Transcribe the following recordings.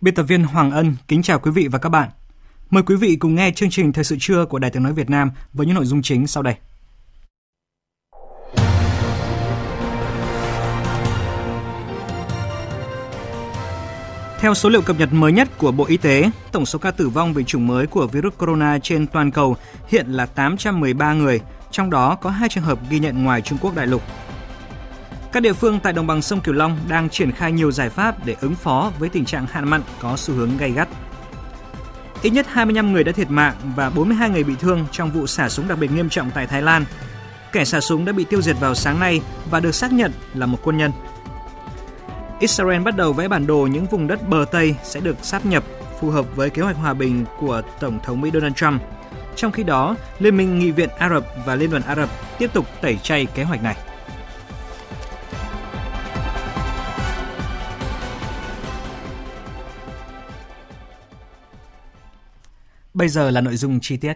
Biên tập viên Hoàng Ân kính chào quý vị và các bạn. Mời quý vị cùng nghe chương trình Thời sự trưa của Đài Tiếng Nói Việt Nam với những nội dung chính sau đây. Theo số liệu cập nhật mới nhất của Bộ Y tế, tổng số ca tử vong vì chủng mới của virus corona trên toàn cầu hiện là 813 người, trong đó có hai trường hợp ghi nhận ngoài Trung Quốc đại lục. Các địa phương tại đồng bằng sông Cửu Long đang triển khai nhiều giải pháp để ứng phó với tình trạng hạn mặn có xu hướng gay gắt. Ít nhất 25 người đã thiệt mạng và 42 người bị thương trong vụ xả súng đặc biệt nghiêm trọng tại Thái Lan. Kẻ xả súng đã bị tiêu diệt vào sáng nay và được xác nhận là một quân nhân. Israel bắt đầu vẽ bản đồ những vùng đất bờ Tây sẽ được sáp nhập phù hợp với kế hoạch hòa bình của Tổng thống Mỹ Donald Trump. Trong khi đó, Liên minh Nghị viện Ả Rập và Liên đoàn Ả Rập tiếp tục tẩy chay kế hoạch này. Bây giờ là nội dung chi tiết.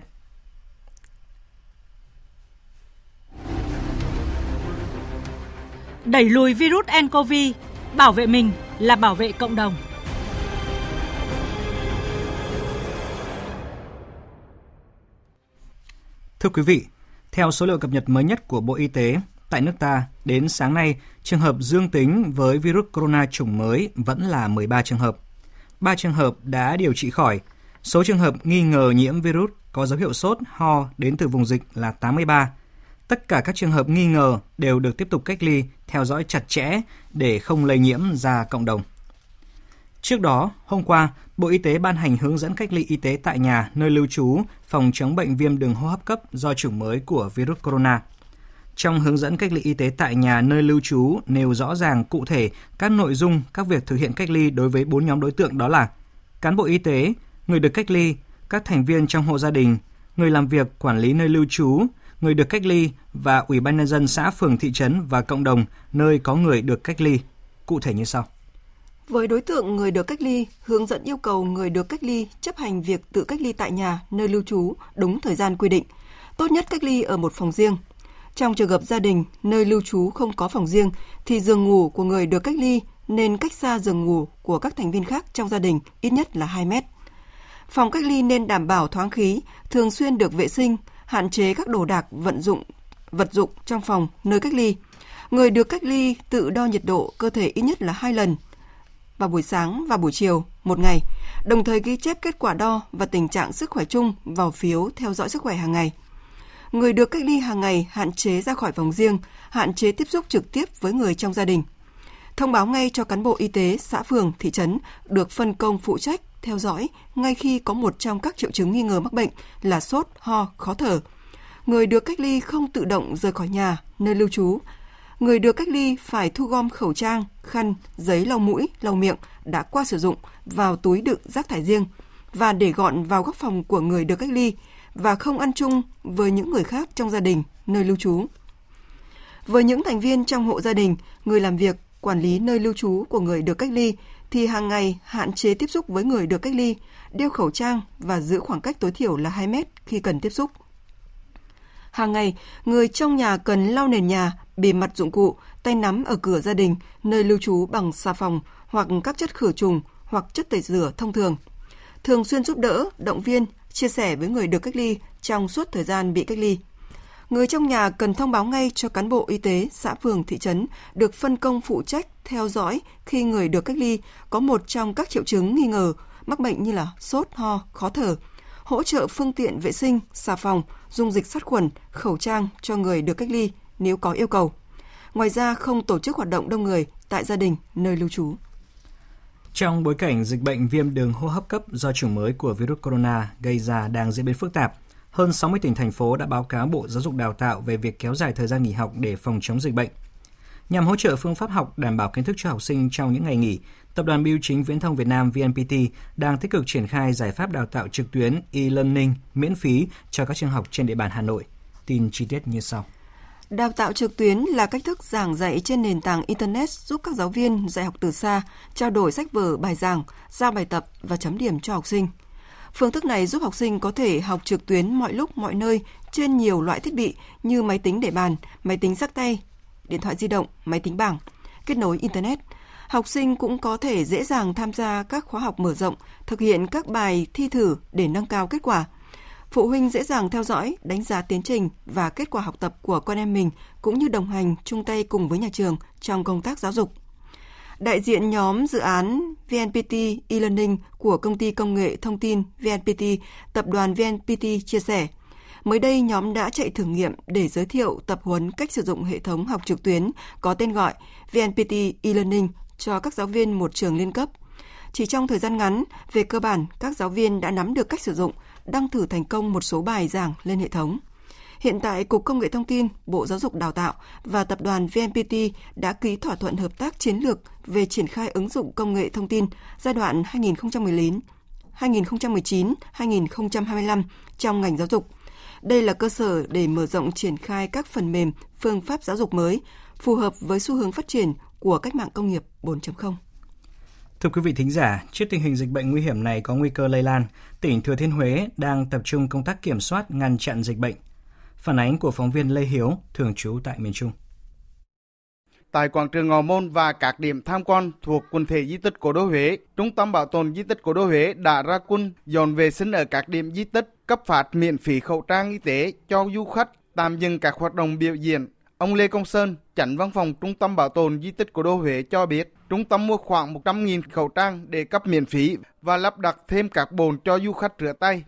Đẩy lùi virus nCoV, bảo vệ mình là bảo vệ cộng đồng. Thưa quý vị, theo số liệu cập nhật mới nhất của Bộ Y tế, tại nước ta, đến sáng nay, trường hợp dương tính với virus corona chủng mới vẫn là 13 trường hợp. 3 trường hợp đã điều trị khỏi, Số trường hợp nghi ngờ nhiễm virus có dấu hiệu sốt, ho đến từ vùng dịch là 83. Tất cả các trường hợp nghi ngờ đều được tiếp tục cách ly, theo dõi chặt chẽ để không lây nhiễm ra cộng đồng. Trước đó, hôm qua, Bộ Y tế ban hành hướng dẫn cách ly y tế tại nhà nơi lưu trú phòng chống bệnh viêm đường hô hấp cấp do chủng mới của virus corona. Trong hướng dẫn cách ly y tế tại nhà nơi lưu trú nêu rõ ràng cụ thể các nội dung các việc thực hiện cách ly đối với bốn nhóm đối tượng đó là cán bộ y tế, người được cách ly, các thành viên trong hộ gia đình, người làm việc quản lý nơi lưu trú, người được cách ly và Ủy ban nhân dân xã, phường, thị trấn và cộng đồng nơi có người được cách ly. Cụ thể như sau. Với đối tượng người được cách ly, hướng dẫn yêu cầu người được cách ly chấp hành việc tự cách ly tại nhà, nơi lưu trú đúng thời gian quy định. Tốt nhất cách ly ở một phòng riêng. Trong trường hợp gia đình, nơi lưu trú không có phòng riêng thì giường ngủ của người được cách ly nên cách xa giường ngủ của các thành viên khác trong gia đình ít nhất là 2 mét. Phòng cách ly nên đảm bảo thoáng khí, thường xuyên được vệ sinh, hạn chế các đồ đạc vận dụng vật dụng trong phòng nơi cách ly. Người được cách ly tự đo nhiệt độ cơ thể ít nhất là hai lần vào buổi sáng và buổi chiều một ngày, đồng thời ghi chép kết quả đo và tình trạng sức khỏe chung vào phiếu theo dõi sức khỏe hàng ngày. Người được cách ly hàng ngày hạn chế ra khỏi phòng riêng, hạn chế tiếp xúc trực tiếp với người trong gia đình. Thông báo ngay cho cán bộ y tế, xã phường, thị trấn được phân công phụ trách theo dõi ngay khi có một trong các triệu chứng nghi ngờ mắc bệnh là sốt, ho, khó thở. Người được cách ly không tự động rời khỏi nhà, nơi lưu trú. Người được cách ly phải thu gom khẩu trang, khăn, giấy lau mũi, lau miệng đã qua sử dụng vào túi đựng rác thải riêng và để gọn vào góc phòng của người được cách ly và không ăn chung với những người khác trong gia đình, nơi lưu trú. Với những thành viên trong hộ gia đình, người làm việc, quản lý nơi lưu trú của người được cách ly thì hàng ngày hạn chế tiếp xúc với người được cách ly, đeo khẩu trang và giữ khoảng cách tối thiểu là 2 mét khi cần tiếp xúc. Hàng ngày, người trong nhà cần lau nền nhà, bề mặt dụng cụ, tay nắm ở cửa gia đình, nơi lưu trú bằng xà phòng hoặc các chất khử trùng hoặc chất tẩy rửa thông thường. Thường xuyên giúp đỡ, động viên, chia sẻ với người được cách ly trong suốt thời gian bị cách ly người trong nhà cần thông báo ngay cho cán bộ y tế, xã phường, thị trấn được phân công phụ trách theo dõi khi người được cách ly có một trong các triệu chứng nghi ngờ mắc bệnh như là sốt, ho, khó thở, hỗ trợ phương tiện vệ sinh, xà phòng, dung dịch sát khuẩn, khẩu trang cho người được cách ly nếu có yêu cầu. Ngoài ra không tổ chức hoạt động đông người tại gia đình, nơi lưu trú. Trong bối cảnh dịch bệnh viêm đường hô hấp cấp do chủng mới của virus corona gây ra đang diễn biến phức tạp, hơn 60 tỉnh thành phố đã báo cáo Bộ Giáo dục Đào tạo về việc kéo dài thời gian nghỉ học để phòng chống dịch bệnh. Nhằm hỗ trợ phương pháp học đảm bảo kiến thức cho học sinh trong những ngày nghỉ, Tập đoàn Bưu chính Viễn thông Việt Nam VNPT đang tích cực triển khai giải pháp đào tạo trực tuyến e-learning miễn phí cho các trường học trên địa bàn Hà Nội. Tin chi tiết như sau. Đào tạo trực tuyến là cách thức giảng dạy trên nền tảng Internet giúp các giáo viên dạy học từ xa, trao đổi sách vở, bài giảng, giao bài tập và chấm điểm cho học sinh. Phương thức này giúp học sinh có thể học trực tuyến mọi lúc mọi nơi trên nhiều loại thiết bị như máy tính để bàn, máy tính sắc tay, điện thoại di động, máy tính bảng, kết nối Internet. Học sinh cũng có thể dễ dàng tham gia các khóa học mở rộng, thực hiện các bài thi thử để nâng cao kết quả. Phụ huynh dễ dàng theo dõi, đánh giá tiến trình và kết quả học tập của con em mình cũng như đồng hành chung tay cùng với nhà trường trong công tác giáo dục. Đại diện nhóm dự án VNPT e-learning của công ty công nghệ thông tin VNPT, tập đoàn VNPT chia sẻ, mới đây nhóm đã chạy thử nghiệm để giới thiệu tập huấn cách sử dụng hệ thống học trực tuyến có tên gọi VNPT e-learning cho các giáo viên một trường liên cấp. Chỉ trong thời gian ngắn, về cơ bản, các giáo viên đã nắm được cách sử dụng, đăng thử thành công một số bài giảng lên hệ thống. Hiện tại, Cục Công nghệ Thông tin, Bộ Giáo dục Đào tạo và Tập đoàn VNPT đã ký thỏa thuận hợp tác chiến lược về triển khai ứng dụng công nghệ thông tin giai đoạn 2019-2025 trong ngành giáo dục. Đây là cơ sở để mở rộng triển khai các phần mềm, phương pháp giáo dục mới, phù hợp với xu hướng phát triển của cách mạng công nghiệp 4.0. Thưa quý vị thính giả, trước tình hình dịch bệnh nguy hiểm này có nguy cơ lây lan, tỉnh Thừa Thiên Huế đang tập trung công tác kiểm soát ngăn chặn dịch bệnh. Phản ánh của phóng viên Lê Hiếu, thường trú tại miền Trung. Tại quảng trường Ngọ Môn và các điểm tham quan thuộc quần thể di tích Cố đô Huế, Trung tâm Bảo tồn di tích Cố đô Huế đã ra quân dọn vệ sinh ở các điểm di tích, cấp phát miễn phí khẩu trang y tế cho du khách, tạm dừng các hoạt động biểu diễn. Ông Lê Công Sơn, chánh văn phòng Trung tâm Bảo tồn di tích Cố đô Huế cho biết, trung tâm mua khoảng 100.000 khẩu trang để cấp miễn phí và lắp đặt thêm các bồn cho du khách rửa tay.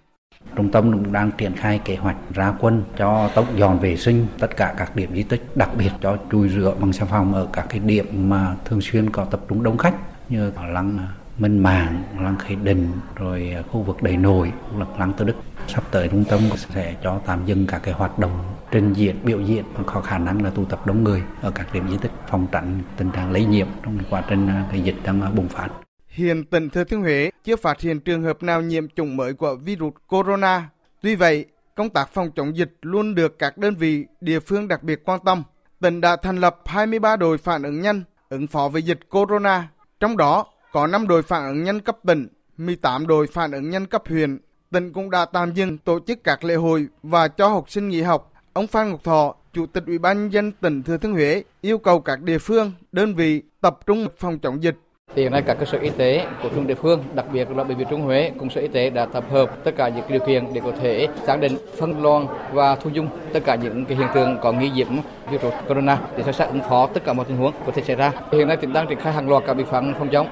Trung tâm cũng đang triển khai kế hoạch ra quân cho tốc dọn vệ sinh tất cả các điểm di tích, đặc biệt cho chùi rửa bằng xà phòng ở các cái điểm mà thường xuyên có tập trung đông khách như lăng Minh Mạng, lăng Khải Đình, rồi khu vực đầy nồi, lăng Tư Đức. Sắp tới trung tâm sẽ cho tạm dừng các cái hoạt động trình diễn, biểu diễn và có khả năng là tụ tập đông người ở các điểm di tích phòng tránh tình trạng lây nhiễm trong quá trình à, cái dịch đang à, bùng phát. Hiện tỉnh Thừa Thiên Huế chưa phát hiện trường hợp nào nhiễm chủng mới của virus corona. Tuy vậy, công tác phòng chống dịch luôn được các đơn vị địa phương đặc biệt quan tâm. Tỉnh đã thành lập 23 đội phản ứng nhanh ứng phó với dịch corona. Trong đó có 5 đội phản ứng nhanh cấp tỉnh, 18 đội phản ứng nhanh cấp huyện. Tỉnh cũng đã tạm dừng tổ chức các lễ hội và cho học sinh nghỉ học. Ông Phan Ngọc Thọ, Chủ tịch Ủy ban nhân dân tỉnh Thừa Thiên Huế yêu cầu các địa phương, đơn vị tập trung phòng chống dịch Hiện nay các cơ sở y tế của từng địa phương, đặc biệt là bệnh viện Trung Huế cùng sở y tế đã tập hợp tất cả những điều kiện để có thể xác định, phân loan và thu dung tất cả những cái hiện tượng có nghi nhiễm virus corona để sẵn sàng ứng phó tất cả mọi tình huống có thể xảy ra. Hiện nay tỉnh đang triển khai hàng loạt các biện pháp phòng chống.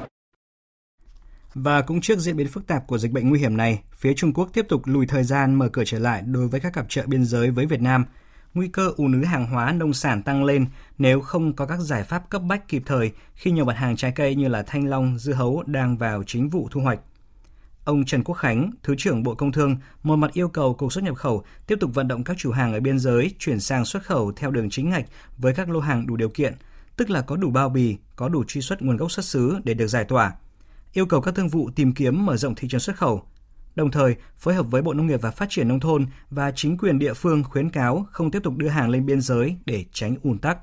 Và cũng trước diễn biến phức tạp của dịch bệnh nguy hiểm này, phía Trung Quốc tiếp tục lùi thời gian mở cửa trở lại đối với các cặp chợ biên giới với Việt Nam – nguy cơ ủ nứ hàng hóa nông sản tăng lên nếu không có các giải pháp cấp bách kịp thời khi nhiều mặt hàng trái cây như là thanh long, dưa hấu đang vào chính vụ thu hoạch. Ông Trần Quốc Khánh, Thứ trưởng Bộ Công Thương, một mặt yêu cầu Cục xuất nhập khẩu tiếp tục vận động các chủ hàng ở biên giới chuyển sang xuất khẩu theo đường chính ngạch với các lô hàng đủ điều kiện, tức là có đủ bao bì, có đủ truy xuất nguồn gốc xuất xứ để được giải tỏa. Yêu cầu các thương vụ tìm kiếm mở rộng thị trường xuất khẩu, Đồng thời, phối hợp với Bộ Nông nghiệp và Phát triển Nông thôn và chính quyền địa phương khuyến cáo không tiếp tục đưa hàng lên biên giới để tránh ùn tắc.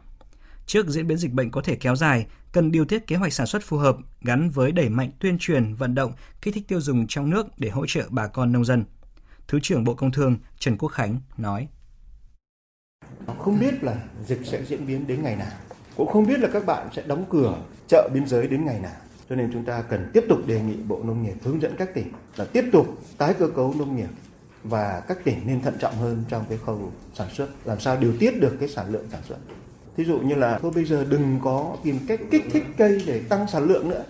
Trước diễn biến dịch bệnh có thể kéo dài, cần điều tiết kế hoạch sản xuất phù hợp gắn với đẩy mạnh tuyên truyền, vận động, kích thích tiêu dùng trong nước để hỗ trợ bà con nông dân. Thứ trưởng Bộ Công Thương Trần Quốc Khánh nói. Không biết là dịch sẽ diễn biến đến ngày nào, cũng không biết là các bạn sẽ đóng cửa chợ biên giới đến ngày nào cho nên chúng ta cần tiếp tục đề nghị Bộ Nông nghiệp hướng dẫn các tỉnh là tiếp tục tái cơ cấu nông nghiệp và các tỉnh nên thận trọng hơn trong cái khâu sản xuất, làm sao điều tiết được cái sản lượng sản xuất. Thí dụ như là thôi bây giờ đừng có tìm cách kích thích cây để tăng sản lượng nữa.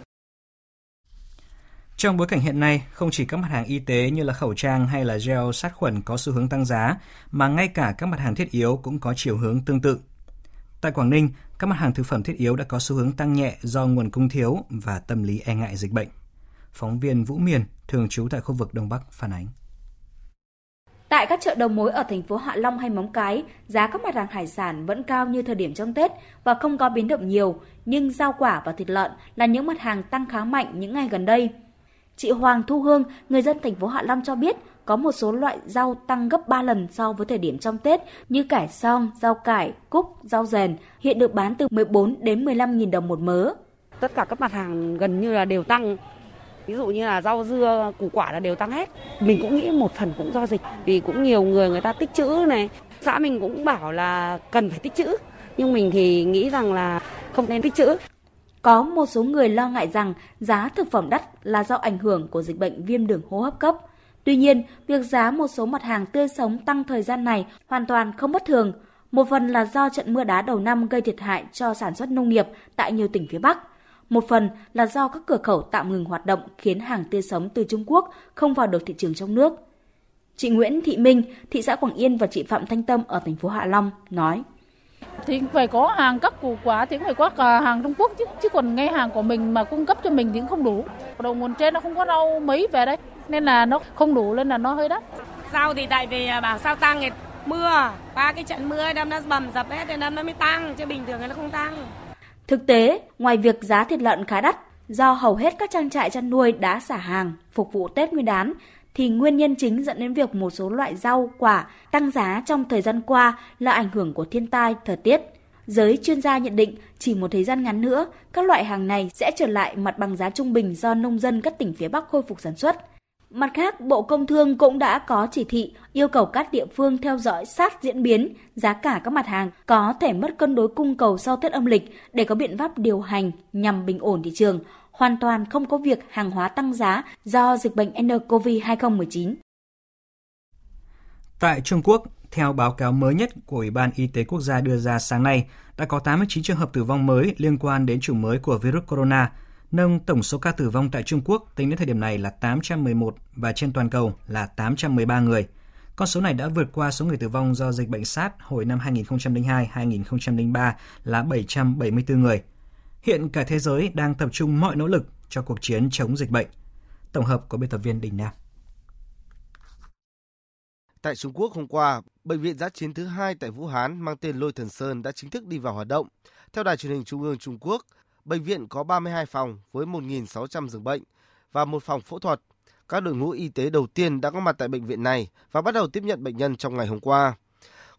Trong bối cảnh hiện nay, không chỉ các mặt hàng y tế như là khẩu trang hay là gel sát khuẩn có xu hướng tăng giá, mà ngay cả các mặt hàng thiết yếu cũng có chiều hướng tương tự. Tại Quảng Ninh, các mặt hàng thực phẩm thiết yếu đã có xu hướng tăng nhẹ do nguồn cung thiếu và tâm lý e ngại dịch bệnh. Phóng viên Vũ Miền, thường trú tại khu vực Đông Bắc phản ánh. Tại các chợ đầu mối ở thành phố Hạ Long hay Móng Cái, giá các mặt hàng hải sản vẫn cao như thời điểm trong Tết và không có biến động nhiều, nhưng rau quả và thịt lợn là những mặt hàng tăng khá mạnh những ngày gần đây. Chị Hoàng Thu Hương, người dân thành phố Hạ Long cho biết có một số loại rau tăng gấp 3 lần so với thời điểm trong Tết như cải xong, rau cải, cúc, rau rèn hiện được bán từ 14 đến 15 nghìn đồng một mớ. Tất cả các mặt hàng gần như là đều tăng ví dụ như là rau dưa củ quả là đều tăng hết mình cũng nghĩ một phần cũng do dịch vì cũng nhiều người người ta tích trữ này xã mình cũng bảo là cần phải tích trữ nhưng mình thì nghĩ rằng là không nên tích trữ có một số người lo ngại rằng giá thực phẩm đắt là do ảnh hưởng của dịch bệnh viêm đường hô hấp cấp. Tuy nhiên, việc giá một số mặt hàng tươi sống tăng thời gian này hoàn toàn không bất thường. Một phần là do trận mưa đá đầu năm gây thiệt hại cho sản xuất nông nghiệp tại nhiều tỉnh phía Bắc. Một phần là do các cửa khẩu tạm ngừng hoạt động khiến hàng tươi sống từ Trung Quốc không vào được thị trường trong nước. Chị Nguyễn Thị Minh, thị xã Quảng Yên và chị Phạm Thanh Tâm ở thành phố Hạ Long nói thì phải có hàng các củ quả thì cũng phải có cả hàng Trung Quốc chứ chứ còn ngay hàng của mình mà cung cấp cho mình thì cũng không đủ. Đầu nguồn trên nó không có rau mấy về đây nên là nó không đủ nên là nó hơi đắt. Rau thì tại vì à, bảo sao tăng thì mưa ba cái trận mưa đâm nó bầm dập hết nên nó mới tăng chứ bình thường nó không tăng. Thực tế, ngoài việc giá thịt lợn khá đắt, do hầu hết các trang trại chăn nuôi đã xả hàng phục vụ Tết Nguyên đán, thì nguyên nhân chính dẫn đến việc một số loại rau, quả tăng giá trong thời gian qua là ảnh hưởng của thiên tai, thời tiết. Giới chuyên gia nhận định chỉ một thời gian ngắn nữa, các loại hàng này sẽ trở lại mặt bằng giá trung bình do nông dân các tỉnh phía Bắc khôi phục sản xuất. Mặt khác, Bộ Công Thương cũng đã có chỉ thị yêu cầu các địa phương theo dõi sát diễn biến giá cả các mặt hàng có thể mất cân đối cung cầu sau Tết âm lịch để có biện pháp điều hành nhằm bình ổn thị trường, hoàn toàn không có việc hàng hóa tăng giá do dịch bệnh nCoV 2019. Tại Trung Quốc, theo báo cáo mới nhất của Ủy ban Y tế Quốc gia đưa ra sáng nay, đã có 89 trường hợp tử vong mới liên quan đến chủng mới của virus corona – nâng tổng số ca tử vong tại Trung Quốc tính đến thời điểm này là 811 và trên toàn cầu là 813 người. Con số này đã vượt qua số người tử vong do dịch bệnh SARS hồi năm 2002-2003 là 774 người. Hiện cả thế giới đang tập trung mọi nỗ lực cho cuộc chiến chống dịch bệnh. Tổng hợp của biên tập viên Đình Nam. Tại Trung Quốc hôm qua, bệnh viện giã chiến thứ hai tại Vũ Hán mang tên Lôi Thần Sơn đã chính thức đi vào hoạt động. Theo đài truyền hình Trung ương Trung Quốc, Bệnh viện có 32 phòng với 1.600 giường bệnh và một phòng phẫu thuật. Các đội ngũ y tế đầu tiên đã có mặt tại bệnh viện này và bắt đầu tiếp nhận bệnh nhân trong ngày hôm qua.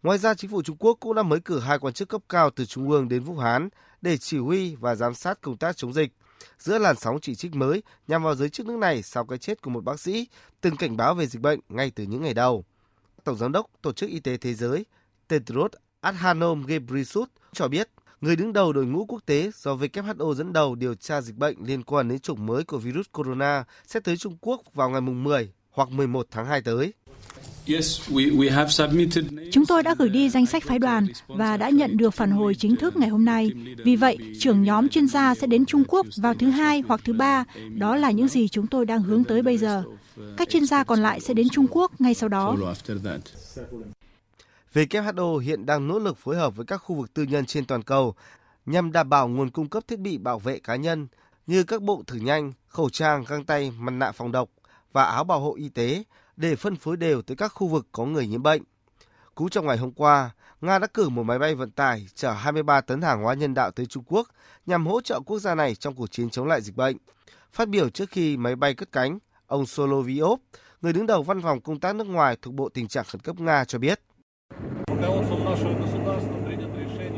Ngoài ra, chính phủ Trung Quốc cũng đã mới cử hai quan chức cấp cao từ Trung ương đến Vũ Hán để chỉ huy và giám sát công tác chống dịch. Giữa làn sóng chỉ trích mới nhằm vào giới chức nước này sau cái chết của một bác sĩ, từng cảnh báo về dịch bệnh ngay từ những ngày đầu. Tổng giám đốc Tổ chức Y tế Thế giới Tedros Adhanom Ghebreyesus cho biết, người đứng đầu đội ngũ quốc tế do WHO dẫn đầu điều tra dịch bệnh liên quan đến chủng mới của virus corona sẽ tới Trung Quốc vào ngày 10 hoặc 11 tháng 2 tới. Chúng tôi đã gửi đi danh sách phái đoàn và đã nhận được phản hồi chính thức ngày hôm nay. Vì vậy, trưởng nhóm chuyên gia sẽ đến Trung Quốc vào thứ hai hoặc thứ ba. Đó là những gì chúng tôi đang hướng tới bây giờ. Các chuyên gia còn lại sẽ đến Trung Quốc ngay sau đó. WHO hiện đang nỗ lực phối hợp với các khu vực tư nhân trên toàn cầu nhằm đảm bảo nguồn cung cấp thiết bị bảo vệ cá nhân như các bộ thử nhanh, khẩu trang, găng tay, mặt nạ phòng độc và áo bảo hộ y tế để phân phối đều tới các khu vực có người nhiễm bệnh. Cũng trong ngày hôm qua, Nga đã cử một máy bay vận tải chở 23 tấn hàng hóa nhân đạo tới Trung Quốc nhằm hỗ trợ quốc gia này trong cuộc chiến chống lại dịch bệnh. Phát biểu trước khi máy bay cất cánh, ông Solovyov, người đứng đầu văn phòng công tác nước ngoài thuộc Bộ Tình trạng Khẩn cấp Nga cho biết.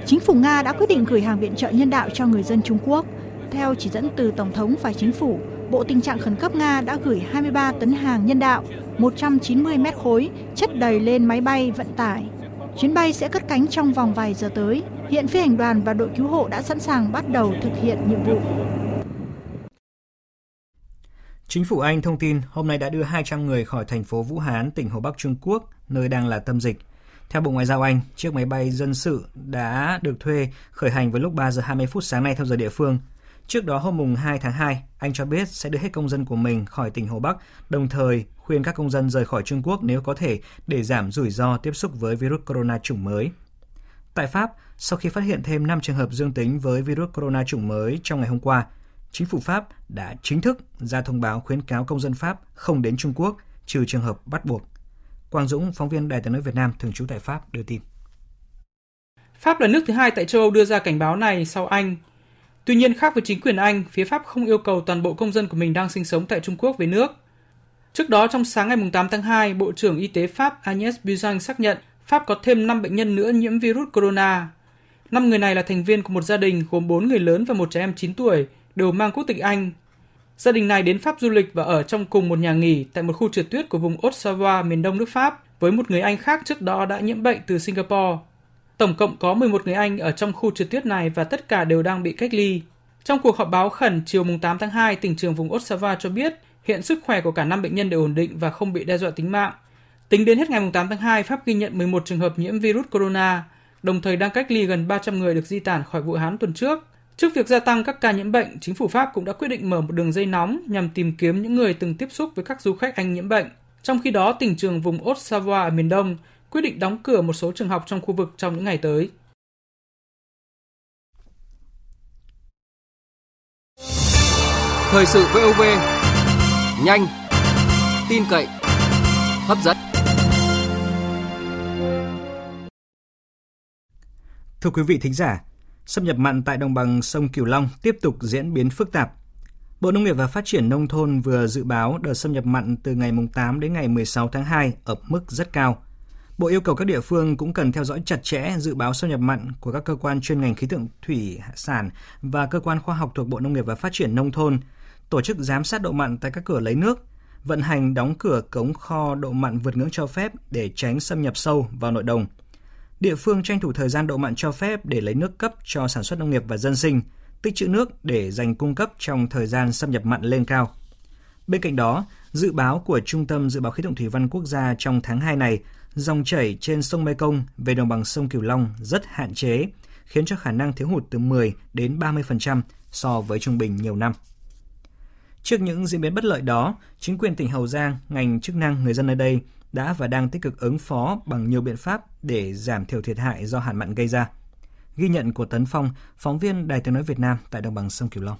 Chính phủ Nga đã quyết định gửi hàng viện trợ nhân đạo cho người dân Trung Quốc. Theo chỉ dẫn từ Tổng thống và Chính phủ, Bộ Tình trạng Khẩn cấp Nga đã gửi 23 tấn hàng nhân đạo, 190 mét khối, chất đầy lên máy bay vận tải. Chuyến bay sẽ cất cánh trong vòng vài giờ tới. Hiện phi hành đoàn và đội cứu hộ đã sẵn sàng bắt đầu thực hiện nhiệm vụ. Chính phủ Anh thông tin hôm nay đã đưa 200 người khỏi thành phố Vũ Hán, tỉnh Hồ Bắc Trung Quốc, nơi đang là tâm dịch. Theo Bộ Ngoại giao Anh, chiếc máy bay dân sự đã được thuê khởi hành vào lúc 3 giờ 20 phút sáng nay theo giờ địa phương. Trước đó hôm mùng 2 tháng 2, Anh cho biết sẽ đưa hết công dân của mình khỏi tỉnh Hồ Bắc, đồng thời khuyên các công dân rời khỏi Trung Quốc nếu có thể để giảm rủi ro tiếp xúc với virus corona chủng mới. Tại Pháp, sau khi phát hiện thêm 5 trường hợp dương tính với virus corona chủng mới trong ngày hôm qua, chính phủ Pháp đã chính thức ra thông báo khuyến cáo công dân Pháp không đến Trung Quốc trừ trường hợp bắt buộc. Quang Dũng, phóng viên Đài tiếng nói Việt Nam thường trú tại Pháp đưa tin. Pháp là nước thứ hai tại châu Âu đưa ra cảnh báo này sau Anh. Tuy nhiên khác với chính quyền Anh, phía Pháp không yêu cầu toàn bộ công dân của mình đang sinh sống tại Trung Quốc về nước. Trước đó trong sáng ngày 8 tháng 2, Bộ trưởng Y tế Pháp Agnès Buzyn xác nhận Pháp có thêm 5 bệnh nhân nữa nhiễm virus corona. 5 người này là thành viên của một gia đình gồm 4 người lớn và một trẻ em 9 tuổi, đều mang quốc tịch Anh. Gia đình này đến Pháp du lịch và ở trong cùng một nhà nghỉ tại một khu trượt tuyết của vùng Haute-Savoie, miền đông nước Pháp, với một người Anh khác trước đó đã nhiễm bệnh từ Singapore. Tổng cộng có 11 người Anh ở trong khu trượt tuyết này và tất cả đều đang bị cách ly. Trong cuộc họp báo khẩn chiều 8 tháng 2, tỉnh trưởng vùng Ottawa cho biết hiện sức khỏe của cả năm bệnh nhân đều ổn định và không bị đe dọa tính mạng. Tính đến hết ngày 8 tháng 2, Pháp ghi nhận 11 trường hợp nhiễm virus corona, đồng thời đang cách ly gần 300 người được di tản khỏi Vũ Hán tuần trước. Trước việc gia tăng các ca nhiễm bệnh, chính phủ Pháp cũng đã quyết định mở một đường dây nóng nhằm tìm kiếm những người từng tiếp xúc với các du khách Anh nhiễm bệnh. Trong khi đó, tỉnh trường vùng Haute-Savoie ở miền Đông quyết định đóng cửa một số trường học trong khu vực trong những ngày tới. Thời sự VOV, nhanh, tin cậy, hấp dẫn. Thưa quý vị thính giả, xâm nhập mặn tại đồng bằng sông Cửu Long tiếp tục diễn biến phức tạp. Bộ Nông nghiệp và Phát triển Nông thôn vừa dự báo đợt xâm nhập mặn từ ngày 8 đến ngày 16 tháng 2 ở mức rất cao. Bộ yêu cầu các địa phương cũng cần theo dõi chặt chẽ dự báo xâm nhập mặn của các cơ quan chuyên ngành khí tượng thủy sản và cơ quan khoa học thuộc Bộ Nông nghiệp và Phát triển Nông thôn, tổ chức giám sát độ mặn tại các cửa lấy nước, vận hành đóng cửa cống kho độ mặn vượt ngưỡng cho phép để tránh xâm nhập sâu vào nội đồng – địa phương tranh thủ thời gian độ mặn cho phép để lấy nước cấp cho sản xuất nông nghiệp và dân sinh, tích trữ nước để dành cung cấp trong thời gian xâm nhập mặn lên cao. Bên cạnh đó, dự báo của Trung tâm Dự báo Khí tượng Thủy văn Quốc gia trong tháng 2 này, dòng chảy trên sông Mekong về đồng bằng sông Cửu Long rất hạn chế, khiến cho khả năng thiếu hụt từ 10 đến 30% so với trung bình nhiều năm. Trước những diễn biến bất lợi đó, chính quyền tỉnh Hậu Giang, ngành chức năng người dân ở đây đã và đang tích cực ứng phó bằng nhiều biện pháp để giảm thiểu thiệt hại do hạn mặn gây ra. Ghi nhận của Tấn Phong, phóng viên Đài tiếng nói Việt Nam tại đồng bằng sông Cửu Long.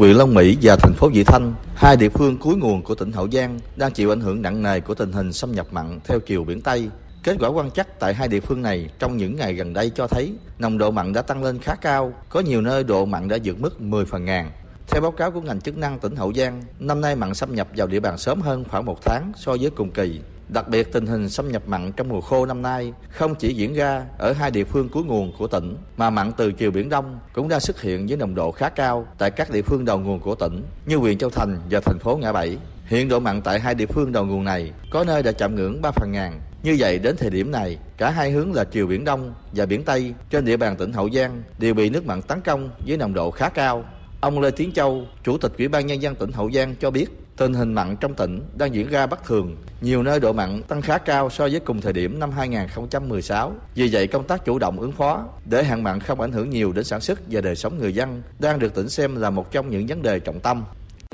Huyện Long Mỹ và thành phố Vị Thanh, hai địa phương cuối nguồn của tỉnh Hậu Giang, đang chịu ảnh hưởng nặng nề của tình hình xâm nhập mặn theo chiều biển Tây. Kết quả quan trắc tại hai địa phương này trong những ngày gần đây cho thấy nồng độ mặn đã tăng lên khá cao, có nhiều nơi độ mặn đã vượt mức 10 phần ngàn. Theo báo cáo của ngành chức năng tỉnh Hậu Giang, năm nay mặn xâm nhập vào địa bàn sớm hơn khoảng một tháng so với cùng kỳ. Đặc biệt tình hình xâm nhập mặn trong mùa khô năm nay không chỉ diễn ra ở hai địa phương cuối nguồn của tỉnh mà mặn từ chiều biển Đông cũng đã xuất hiện với nồng độ khá cao tại các địa phương đầu nguồn của tỉnh như huyện Châu Thành và thành phố Ngã Bảy. Hiện độ mặn tại hai địa phương đầu nguồn này có nơi đã chạm ngưỡng 3 phần ngàn. Như vậy đến thời điểm này, cả hai hướng là chiều biển Đông và biển Tây trên địa bàn tỉnh Hậu Giang đều bị nước mặn tấn công với nồng độ khá cao Ông Lê Tiến Châu, Chủ tịch Ủy ban Nhân dân tỉnh Hậu Giang cho biết tình hình mặn trong tỉnh đang diễn ra bất thường. Nhiều nơi độ mặn tăng khá cao so với cùng thời điểm năm 2016. Vì vậy, công tác chủ động ứng phó để hạn mặn không ảnh hưởng nhiều đến sản xuất và đời sống người dân đang được tỉnh xem là một trong những vấn đề trọng tâm.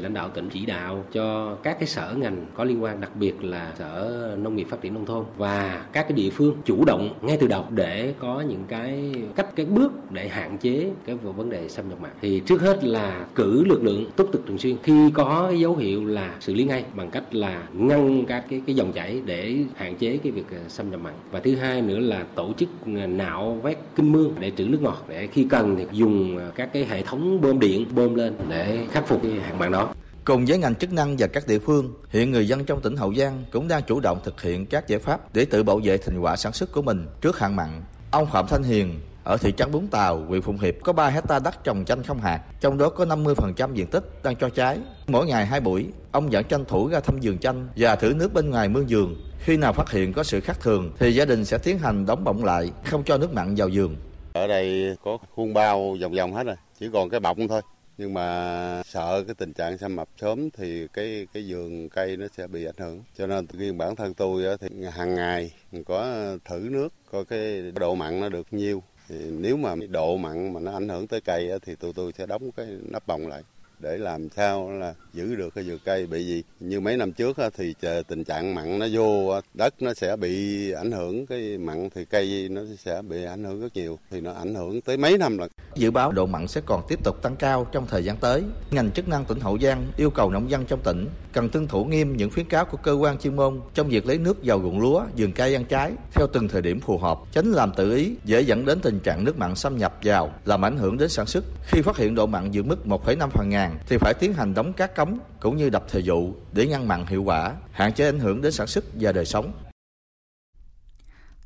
Lãnh đạo tỉnh chỉ đạo cho các cái sở ngành có liên quan, đặc biệt là sở nông nghiệp phát triển nông thôn và các cái địa phương chủ động ngay từ đầu để có những cái cách, cái bước để hạn chế cái vấn đề xâm nhập mặn. Thì trước hết là cử lực lượng túc trực thường xuyên. Khi có cái dấu hiệu là xử lý ngay bằng cách là ngăn các cái cái dòng chảy để hạn chế cái việc ờ, xâm nhập mặn. Và thứ hai nữa là tổ chức ờ, nạo vét kinh mương để trữ nước ngọt. Để khi cần thì dùng ờ, các cái hệ thống bơm điện bơm lên để khắc phục cái hạn mặn đó. Cùng với ngành chức năng và các địa phương, hiện người dân trong tỉnh Hậu Giang cũng đang chủ động thực hiện các giải pháp để tự bảo vệ thành quả sản xuất của mình trước hạn mặn. Ông Phạm Thanh Hiền ở thị trấn Bún Tàu, huyện Phụng Hiệp có 3 hecta đất trồng chanh không hạt, trong đó có 50% diện tích đang cho trái. Mỗi ngày hai buổi, ông dẫn tranh thủ ra thăm vườn chanh và thử nước bên ngoài mương vườn. Khi nào phát hiện có sự khác thường thì gia đình sẽ tiến hành đóng bọng lại, không cho nước mặn vào vườn. Ở đây có khuôn bao vòng vòng hết rồi, chỉ còn cái bọng thôi nhưng mà sợ cái tình trạng xâm nhập sớm thì cái cái vườn cây nó sẽ bị ảnh hưởng. Cho nên riêng bản thân tôi thì hàng ngày có thử nước coi cái độ mặn nó được nhiêu thì nếu mà độ mặn mà nó ảnh hưởng tới cây thì tôi tôi sẽ đóng cái nắp bồng lại để làm sao là giữ được cái vườn cây. Bị gì như mấy năm trước thì tình trạng mặn nó vô đất nó sẽ bị ảnh hưởng cái mặn thì cây nó sẽ bị ảnh hưởng rất nhiều thì nó ảnh hưởng tới mấy năm lần dự báo độ mặn sẽ còn tiếp tục tăng cao trong thời gian tới. Ngành chức năng tỉnh Hậu Giang yêu cầu nông dân trong tỉnh cần tuân thủ nghiêm những khuyến cáo của cơ quan chuyên môn trong việc lấy nước vào ruộng lúa vườn cây ăn trái theo từng thời điểm phù hợp tránh làm tự ý dễ dẫn đến tình trạng nước mặn xâm nhập vào làm ảnh hưởng đến sản xuất. Khi phát hiện độ mặn vượt mức 1,5 phần ngàn thì phải tiến hành đóng các cống cũng như đập thời vụ để ngăn mặn hiệu quả, hạn chế ảnh hưởng đến sản xuất và đời sống.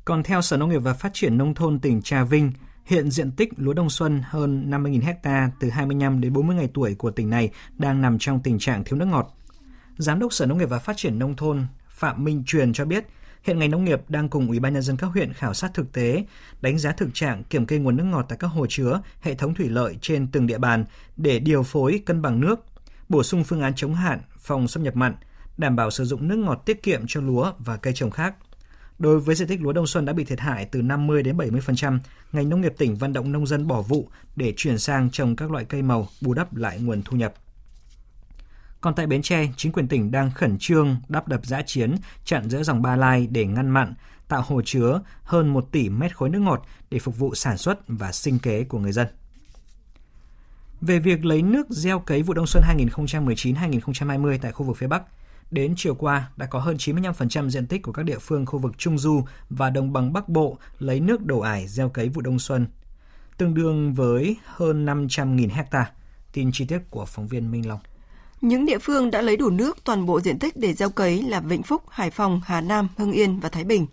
Còn theo Sở Nông nghiệp và Phát triển Nông thôn tỉnh Trà Vinh, hiện diện tích lúa đông xuân hơn 50.000 ha từ 25 đến 40 ngày tuổi của tỉnh này đang nằm trong tình trạng thiếu nước ngọt. Giám đốc Sở Nông nghiệp và Phát triển Nông thôn Phạm Minh Truyền cho biết, Hiện ngành nông nghiệp đang cùng Ủy ban nhân dân các huyện khảo sát thực tế, đánh giá thực trạng kiểm kê nguồn nước ngọt tại các hồ chứa, hệ thống thủy lợi trên từng địa bàn để điều phối cân bằng nước, bổ sung phương án chống hạn, phòng xâm nhập mặn, đảm bảo sử dụng nước ngọt tiết kiệm cho lúa và cây trồng khác. Đối với diện tích lúa đông xuân đã bị thiệt hại từ 50 đến 70%, ngành nông nghiệp tỉnh vận động nông dân bỏ vụ để chuyển sang trồng các loại cây màu bù đắp lại nguồn thu nhập. Còn tại Bến Tre, chính quyền tỉnh đang khẩn trương đắp đập giã chiến chặn giữa dòng Ba Lai để ngăn mặn, tạo hồ chứa hơn 1 tỷ mét khối nước ngọt để phục vụ sản xuất và sinh kế của người dân. Về việc lấy nước gieo cấy vụ đông xuân 2019-2020 tại khu vực phía Bắc, đến chiều qua đã có hơn 95% diện tích của các địa phương khu vực Trung Du và Đồng bằng Bắc Bộ lấy nước đổ ải gieo cấy vụ đông xuân, tương đương với hơn 500.000 hecta. Tin chi tiết của phóng viên Minh Long. Những địa phương đã lấy đủ nước toàn bộ diện tích để gieo cấy là Vĩnh Phúc, Hải Phòng, Hà Nam, Hưng Yên và Thái Bình.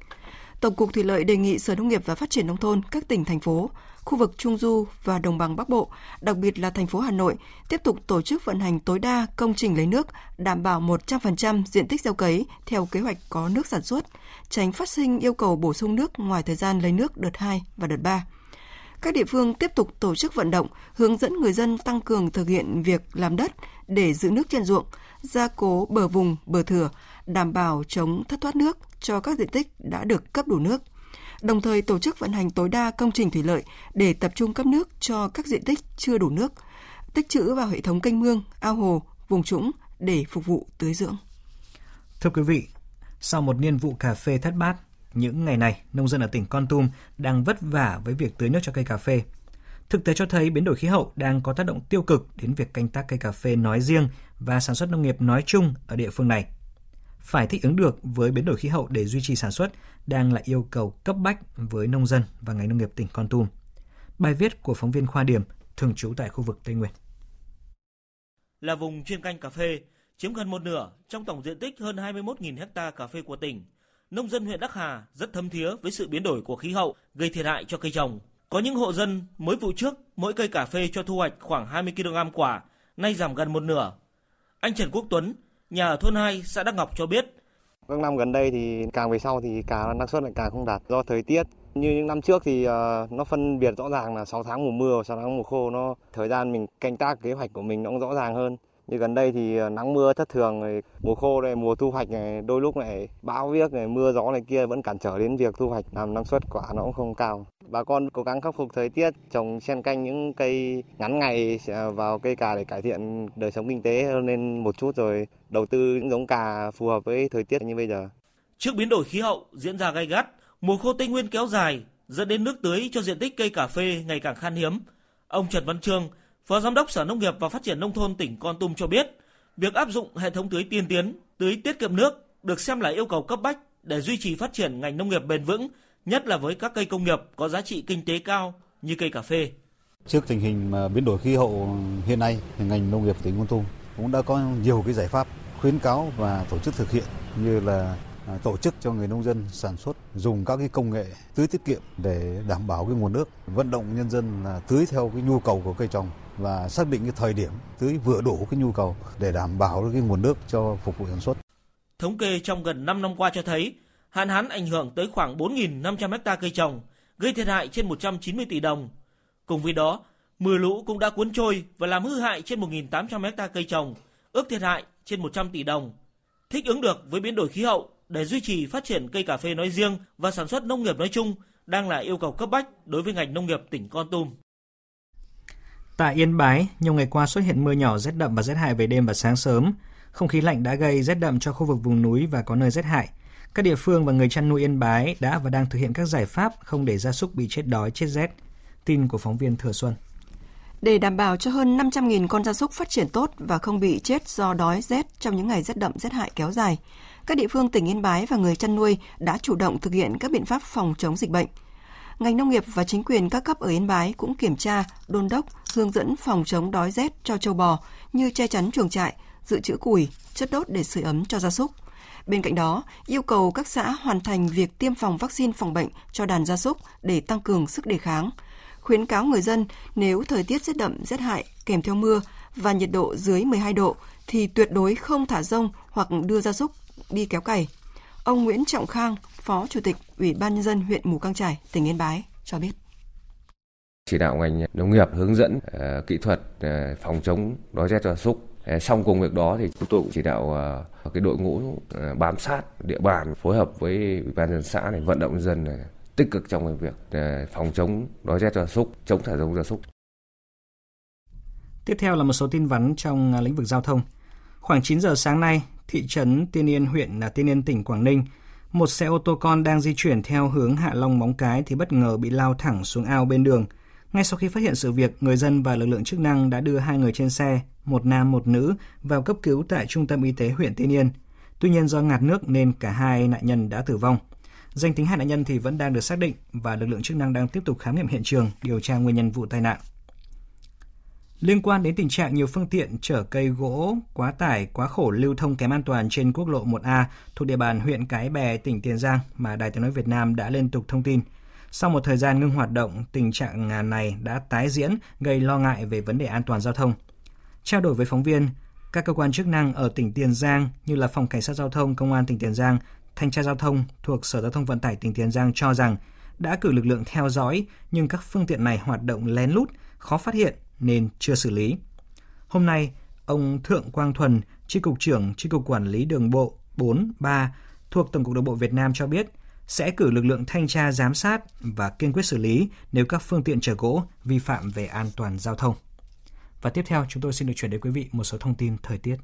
Tổng cục Thủy lợi đề nghị Sở Nông nghiệp và Phát triển nông thôn các tỉnh thành phố, khu vực Trung du và đồng bằng Bắc Bộ, đặc biệt là thành phố Hà Nội tiếp tục tổ chức vận hành tối đa công trình lấy nước, đảm bảo 100% diện tích gieo cấy theo kế hoạch có nước sản xuất, tránh phát sinh yêu cầu bổ sung nước ngoài thời gian lấy nước đợt 2 và đợt 3 các địa phương tiếp tục tổ chức vận động, hướng dẫn người dân tăng cường thực hiện việc làm đất để giữ nước trên ruộng, gia cố bờ vùng, bờ thừa, đảm bảo chống thất thoát nước cho các diện tích đã được cấp đủ nước. Đồng thời tổ chức vận hành tối đa công trình thủy lợi để tập trung cấp nước cho các diện tích chưa đủ nước, tích trữ vào hệ thống kênh mương, ao hồ, vùng trũng để phục vụ tưới dưỡng. Thưa quý vị, sau một niên vụ cà phê thất bát, những ngày này, nông dân ở tỉnh Con Tum đang vất vả với việc tưới nước cho cây cà phê. Thực tế cho thấy biến đổi khí hậu đang có tác động tiêu cực đến việc canh tác cây cà phê nói riêng và sản xuất nông nghiệp nói chung ở địa phương này. Phải thích ứng được với biến đổi khí hậu để duy trì sản xuất đang là yêu cầu cấp bách với nông dân và ngành nông nghiệp tỉnh Con Tum. Bài viết của phóng viên Khoa Điểm, thường trú tại khu vực Tây Nguyên. Là vùng chuyên canh cà phê, chiếm gần một nửa trong tổng diện tích hơn 21.000 ha cà phê của tỉnh – nông dân huyện Đắc Hà rất thấm thía với sự biến đổi của khí hậu gây thiệt hại cho cây trồng. Có những hộ dân mới vụ trước mỗi cây cà phê cho thu hoạch khoảng 20 kg quả, nay giảm gần một nửa. Anh Trần Quốc Tuấn, nhà ở thôn 2, xã Đắc Ngọc cho biết. Các năm gần đây thì càng về sau thì cả năng suất lại càng không đạt do thời tiết. Như những năm trước thì ờ, nó phân biệt rõ ràng là 6 tháng mùa mưa và 6 tháng mùa khô nó thời gian mình canh tác kế hoạch của mình nó cũng rõ ràng hơn như gần đây thì ờ, nắng mưa thất thường này, mùa khô này mùa thu hoạch này đôi lúc này bão viếc này mưa gió này kia vẫn cản trở đến việc thu hoạch làm năng suất quả nó cũng không cao. Bà con cố gắng khắc phục thời tiết trồng xen canh những cây ngắn ngày ờ, vào cây cà để cải thiện đời sống kinh tế hơn lên một chút rồi đầu tư những giống cà phù hợp với thời tiết như bây giờ. Trước biến đổi khí hậu diễn ra gay gắt mùa khô tây nguyên kéo dài dẫn đến nước tưới cho diện tích cây cà phê ngày càng khan hiếm. Ông Trần Văn Trương Phó Giám đốc Sở Nông nghiệp và Phát triển Nông thôn tỉnh Con Tum cho biết, việc áp dụng hệ thống tưới tiên tiến, tưới tiết kiệm nước được xem là yêu cầu cấp bách để duy trì phát triển ngành nông nghiệp bền vững, nhất là với các cây công nghiệp có giá trị kinh tế cao như cây cà phê. Trước tình hình mà biến đổi khí hậu hiện nay, thì ngành nông nghiệp tỉnh Con Tum cũng đã có nhiều cái giải pháp khuyến cáo và tổ chức thực hiện như là à, tổ chức cho người nông dân sản xuất dùng các cái công nghệ tưới tiết kiệm để đảm bảo cái nguồn nước, vận động nhân dân là tưới theo cái nhu cầu của cây trồng và xác định cái thời điểm tưới vừa đủ cái nhu cầu để đảm bảo cái nguồn nước cho phục vụ sản xuất. Thống kê trong gần 5 năm qua cho thấy, hạn hán ảnh hưởng tới khoảng 4.500 ha cây trồng, gây thiệt hại trên 190 tỷ đồng. Cùng với đó, mưa lũ cũng đã cuốn trôi và làm hư hại trên 1.800 ha cây trồng, ước thiệt hại trên 100 tỷ đồng. Thích ứng được với biến đổi khí hậu để duy trì phát triển cây cà phê nói riêng và sản xuất nông nghiệp nói chung đang là yêu cầu cấp bách đối với ngành nông nghiệp tỉnh Con Tum. Tại Yên Bái, nhiều ngày qua xuất hiện mưa nhỏ rét đậm và rét hại về đêm và sáng sớm. Không khí lạnh đã gây rét đậm cho khu vực vùng núi và có nơi rét hại. Các địa phương và người chăn nuôi Yên Bái đã và đang thực hiện các giải pháp không để gia súc bị chết đói, chết rét. Tin của phóng viên Thừa Xuân. Để đảm bảo cho hơn 500.000 con gia súc phát triển tốt và không bị chết do đói rét trong những ngày rét đậm rét hại kéo dài, các địa phương tỉnh Yên Bái và người chăn nuôi đã chủ động thực hiện các biện pháp phòng chống dịch bệnh. Ngành nông nghiệp và chính quyền các cấp ở Yên Bái cũng kiểm tra, đôn đốc, hướng dẫn phòng chống đói rét cho châu bò như che chắn chuồng trại, dự trữ củi, chất đốt để sưởi ấm cho gia súc. Bên cạnh đó, yêu cầu các xã hoàn thành việc tiêm phòng vaccine phòng bệnh cho đàn gia súc để tăng cường sức đề kháng. Khuyến cáo người dân nếu thời tiết rét đậm, rét hại kèm theo mưa và nhiệt độ dưới 12 độ thì tuyệt đối không thả rông hoặc đưa gia súc đi kéo cày. Ông Nguyễn Trọng Khang, Phó Chủ tịch Ủy ban Nhân dân huyện Mù Căng Trải, tỉnh Yên Bái cho biết chỉ đạo ngành nông nghiệp hướng dẫn uh, kỹ thuật uh, phòng chống đói rét gia súc. Uh, xong cùng việc đó thì chúng tôi cũng chỉ đạo uh, cái đội ngũ uh, bám sát địa bàn phối hợp với ủy ban dân xã này vận động dân này, tích cực trong việc uh, phòng chống đói rét gia súc, chống thả rông gia súc. Tiếp theo là một số tin vắn trong lĩnh vực giao thông. Khoảng 9 giờ sáng nay, thị trấn Tiên Yên, huyện Tiên Yên, tỉnh Quảng Ninh, một xe ô tô con đang di chuyển theo hướng Hạ Long Móng Cái thì bất ngờ bị lao thẳng xuống ao bên đường. Ngay sau khi phát hiện sự việc, người dân và lực lượng chức năng đã đưa hai người trên xe, một nam một nữ, vào cấp cứu tại trung tâm y tế huyện Tiên Yên. Tuy nhiên do ngạt nước nên cả hai nạn nhân đã tử vong. Danh tính hai nạn nhân thì vẫn đang được xác định và lực lượng chức năng đang tiếp tục khám nghiệm hiện trường, điều tra nguyên nhân vụ tai nạn. Liên quan đến tình trạng nhiều phương tiện chở cây gỗ quá tải, quá khổ lưu thông kém an toàn trên quốc lộ 1A thuộc địa bàn huyện Cái Bè, tỉnh Tiền Giang mà Đài Tiếng nói Việt Nam đã liên tục thông tin. Sau một thời gian ngưng hoạt động, tình trạng này đã tái diễn gây lo ngại về vấn đề an toàn giao thông. Trao đổi với phóng viên, các cơ quan chức năng ở tỉnh Tiền Giang như là Phòng Cảnh sát Giao thông Công an tỉnh Tiền Giang, Thanh tra Giao thông thuộc Sở Giao thông Vận tải tỉnh Tiền Giang cho rằng đã cử lực lượng theo dõi nhưng các phương tiện này hoạt động lén lút, khó phát hiện nên chưa xử lý. Hôm nay, ông Thượng Quang Thuần, Tri Cục trưởng Tri Cục Quản lý Đường bộ 4, 3 thuộc Tổng cục Đường bộ Việt Nam cho biết sẽ cử lực lượng thanh tra giám sát và kiên quyết xử lý nếu các phương tiện chở gỗ vi phạm về an toàn giao thông. Và tiếp theo chúng tôi xin được chuyển đến quý vị một số thông tin thời tiết.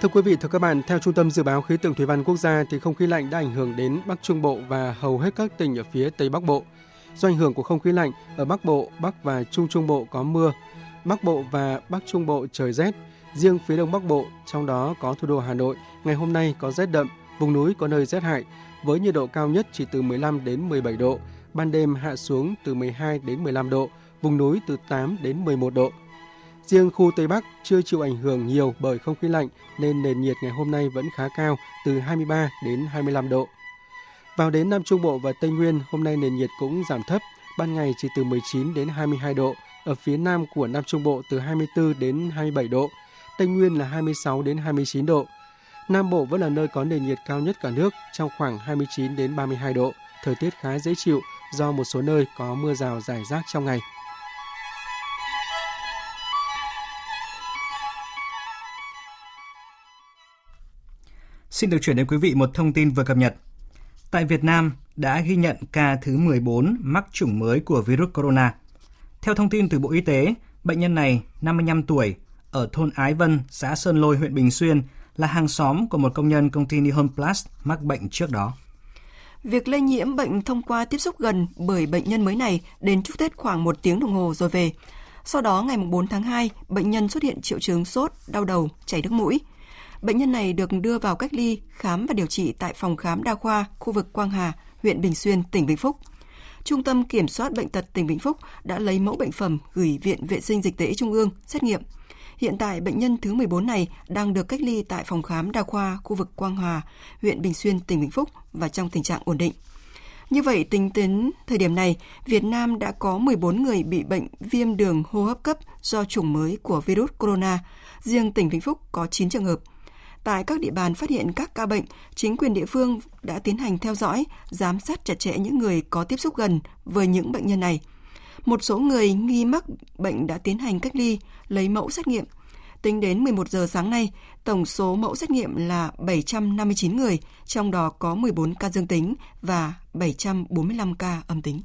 Thưa quý vị, thưa các bạn, theo Trung tâm Dự báo Khí tượng Thủy văn Quốc gia thì không khí lạnh đã ảnh hưởng đến Bắc Trung Bộ và hầu hết các tỉnh ở phía Tây Bắc Bộ. Do ảnh hưởng của không khí lạnh, ở Bắc Bộ, Bắc và Trung Trung Bộ có mưa. Bắc Bộ và Bắc Trung Bộ trời rét. Riêng phía Đông Bắc Bộ, trong đó có thủ đô Hà Nội, ngày hôm nay có rét đậm, vùng núi có nơi rét hại, với nhiệt độ cao nhất chỉ từ 15 đến 17 độ, ban đêm hạ xuống từ 12 đến 15 độ, vùng núi từ 8 đến 11 độ. Riêng khu Tây Bắc chưa chịu ảnh hưởng nhiều bởi không khí lạnh nên nền nhiệt ngày hôm nay vẫn khá cao, từ 23 đến 25 độ. Vào đến Nam Trung Bộ và Tây Nguyên, hôm nay nền nhiệt cũng giảm thấp, ban ngày chỉ từ 19 đến 22 độ, ở phía nam của Nam Trung Bộ từ 24 đến 27 độ, Tây Nguyên là 26 đến 29 độ. Nam Bộ vẫn là nơi có nền nhiệt cao nhất cả nước trong khoảng 29 đến 32 độ, thời tiết khá dễ chịu do một số nơi có mưa rào rải rác trong ngày. Xin được chuyển đến quý vị một thông tin vừa cập nhật. Tại Việt Nam đã ghi nhận ca thứ 14 mắc chủng mới của virus corona. Theo thông tin từ Bộ Y tế, bệnh nhân này 55 tuổi ở thôn Ái Vân, xã Sơn Lôi, huyện Bình Xuyên là hàng xóm của một công nhân công ty Nihon Plus mắc bệnh trước đó. Việc lây nhiễm bệnh thông qua tiếp xúc gần bởi bệnh nhân mới này đến chúc Tết khoảng một tiếng đồng hồ rồi về. Sau đó ngày 4 tháng 2, bệnh nhân xuất hiện triệu chứng sốt, đau đầu, chảy nước mũi. Bệnh nhân này được đưa vào cách ly, khám và điều trị tại phòng khám đa khoa khu vực Quang Hà, huyện Bình Xuyên, tỉnh Vĩnh Phúc. Trung tâm Kiểm soát Bệnh tật tỉnh Vĩnh Phúc đã lấy mẫu bệnh phẩm gửi Viện Vệ sinh Dịch tễ Trung ương xét nghiệm. Hiện tại, bệnh nhân thứ 14 này đang được cách ly tại phòng khám đa khoa khu vực Quang Hòa, huyện Bình Xuyên, tỉnh Vĩnh Phúc và trong tình trạng ổn định. Như vậy, tính đến thời điểm này, Việt Nam đã có 14 người bị bệnh viêm đường hô hấp cấp do chủng mới của virus corona. Riêng tỉnh Vĩnh Phúc có 9 trường hợp. Tại các địa bàn phát hiện các ca bệnh, chính quyền địa phương đã tiến hành theo dõi, giám sát chặt chẽ những người có tiếp xúc gần với những bệnh nhân này. Một số người nghi mắc bệnh đã tiến hành cách ly, lấy mẫu xét nghiệm. Tính đến 11 giờ sáng nay, tổng số mẫu xét nghiệm là 759 người, trong đó có 14 ca dương tính và 745 ca âm tính.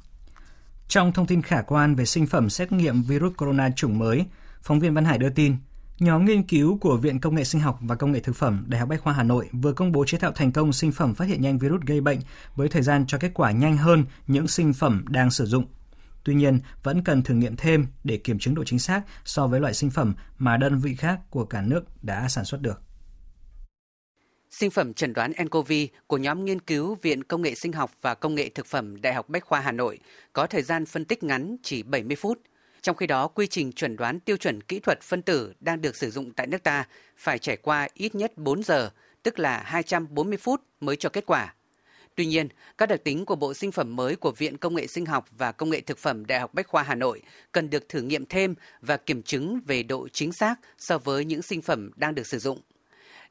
Trong thông tin khả quan về sinh phẩm xét nghiệm virus corona chủng mới, phóng viên Văn Hải đưa tin, nhóm nghiên cứu của Viện Công nghệ Sinh học và Công nghệ Thực phẩm Đại học Bách khoa Hà Nội vừa công bố chế tạo thành công sinh phẩm phát hiện nhanh virus gây bệnh với thời gian cho kết quả nhanh hơn những sinh phẩm đang sử dụng. Tuy nhiên, vẫn cần thử nghiệm thêm để kiểm chứng độ chính xác so với loại sinh phẩm mà đơn vị khác của cả nước đã sản xuất được. Sinh phẩm chẩn đoán nCoV của nhóm nghiên cứu Viện Công nghệ Sinh học và Công nghệ Thực phẩm Đại học Bách khoa Hà Nội có thời gian phân tích ngắn chỉ 70 phút. Trong khi đó, quy trình chuẩn đoán tiêu chuẩn kỹ thuật phân tử đang được sử dụng tại nước ta phải trải qua ít nhất 4 giờ, tức là 240 phút mới cho kết quả. Tuy nhiên, các đặc tính của bộ sinh phẩm mới của Viện Công nghệ Sinh học và Công nghệ Thực phẩm Đại học Bách khoa Hà Nội cần được thử nghiệm thêm và kiểm chứng về độ chính xác so với những sinh phẩm đang được sử dụng.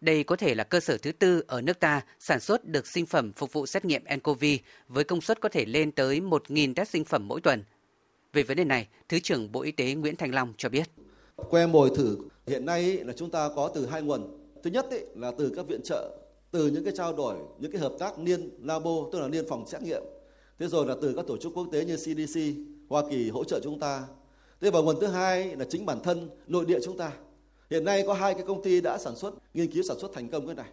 Đây có thể là cơ sở thứ tư ở nước ta sản xuất được sinh phẩm phục vụ xét nghiệm nCoV với công suất có thể lên tới 1.000 test sinh phẩm mỗi tuần. Về vấn đề này, Thứ trưởng Bộ Y tế Nguyễn Thành Long cho biết. Que mồi thử hiện nay là chúng ta có từ hai nguồn. Thứ nhất là từ các viện trợ, từ những cái trao đổi, những cái hợp tác liên labo, tức là liên phòng xét nghiệm. Thế rồi là từ các tổ chức quốc tế như CDC, Hoa Kỳ hỗ trợ chúng ta. Thế và nguồn thứ hai là chính bản thân nội địa chúng ta. Hiện nay có hai cái công ty đã sản xuất, nghiên cứu sản xuất thành công cái này.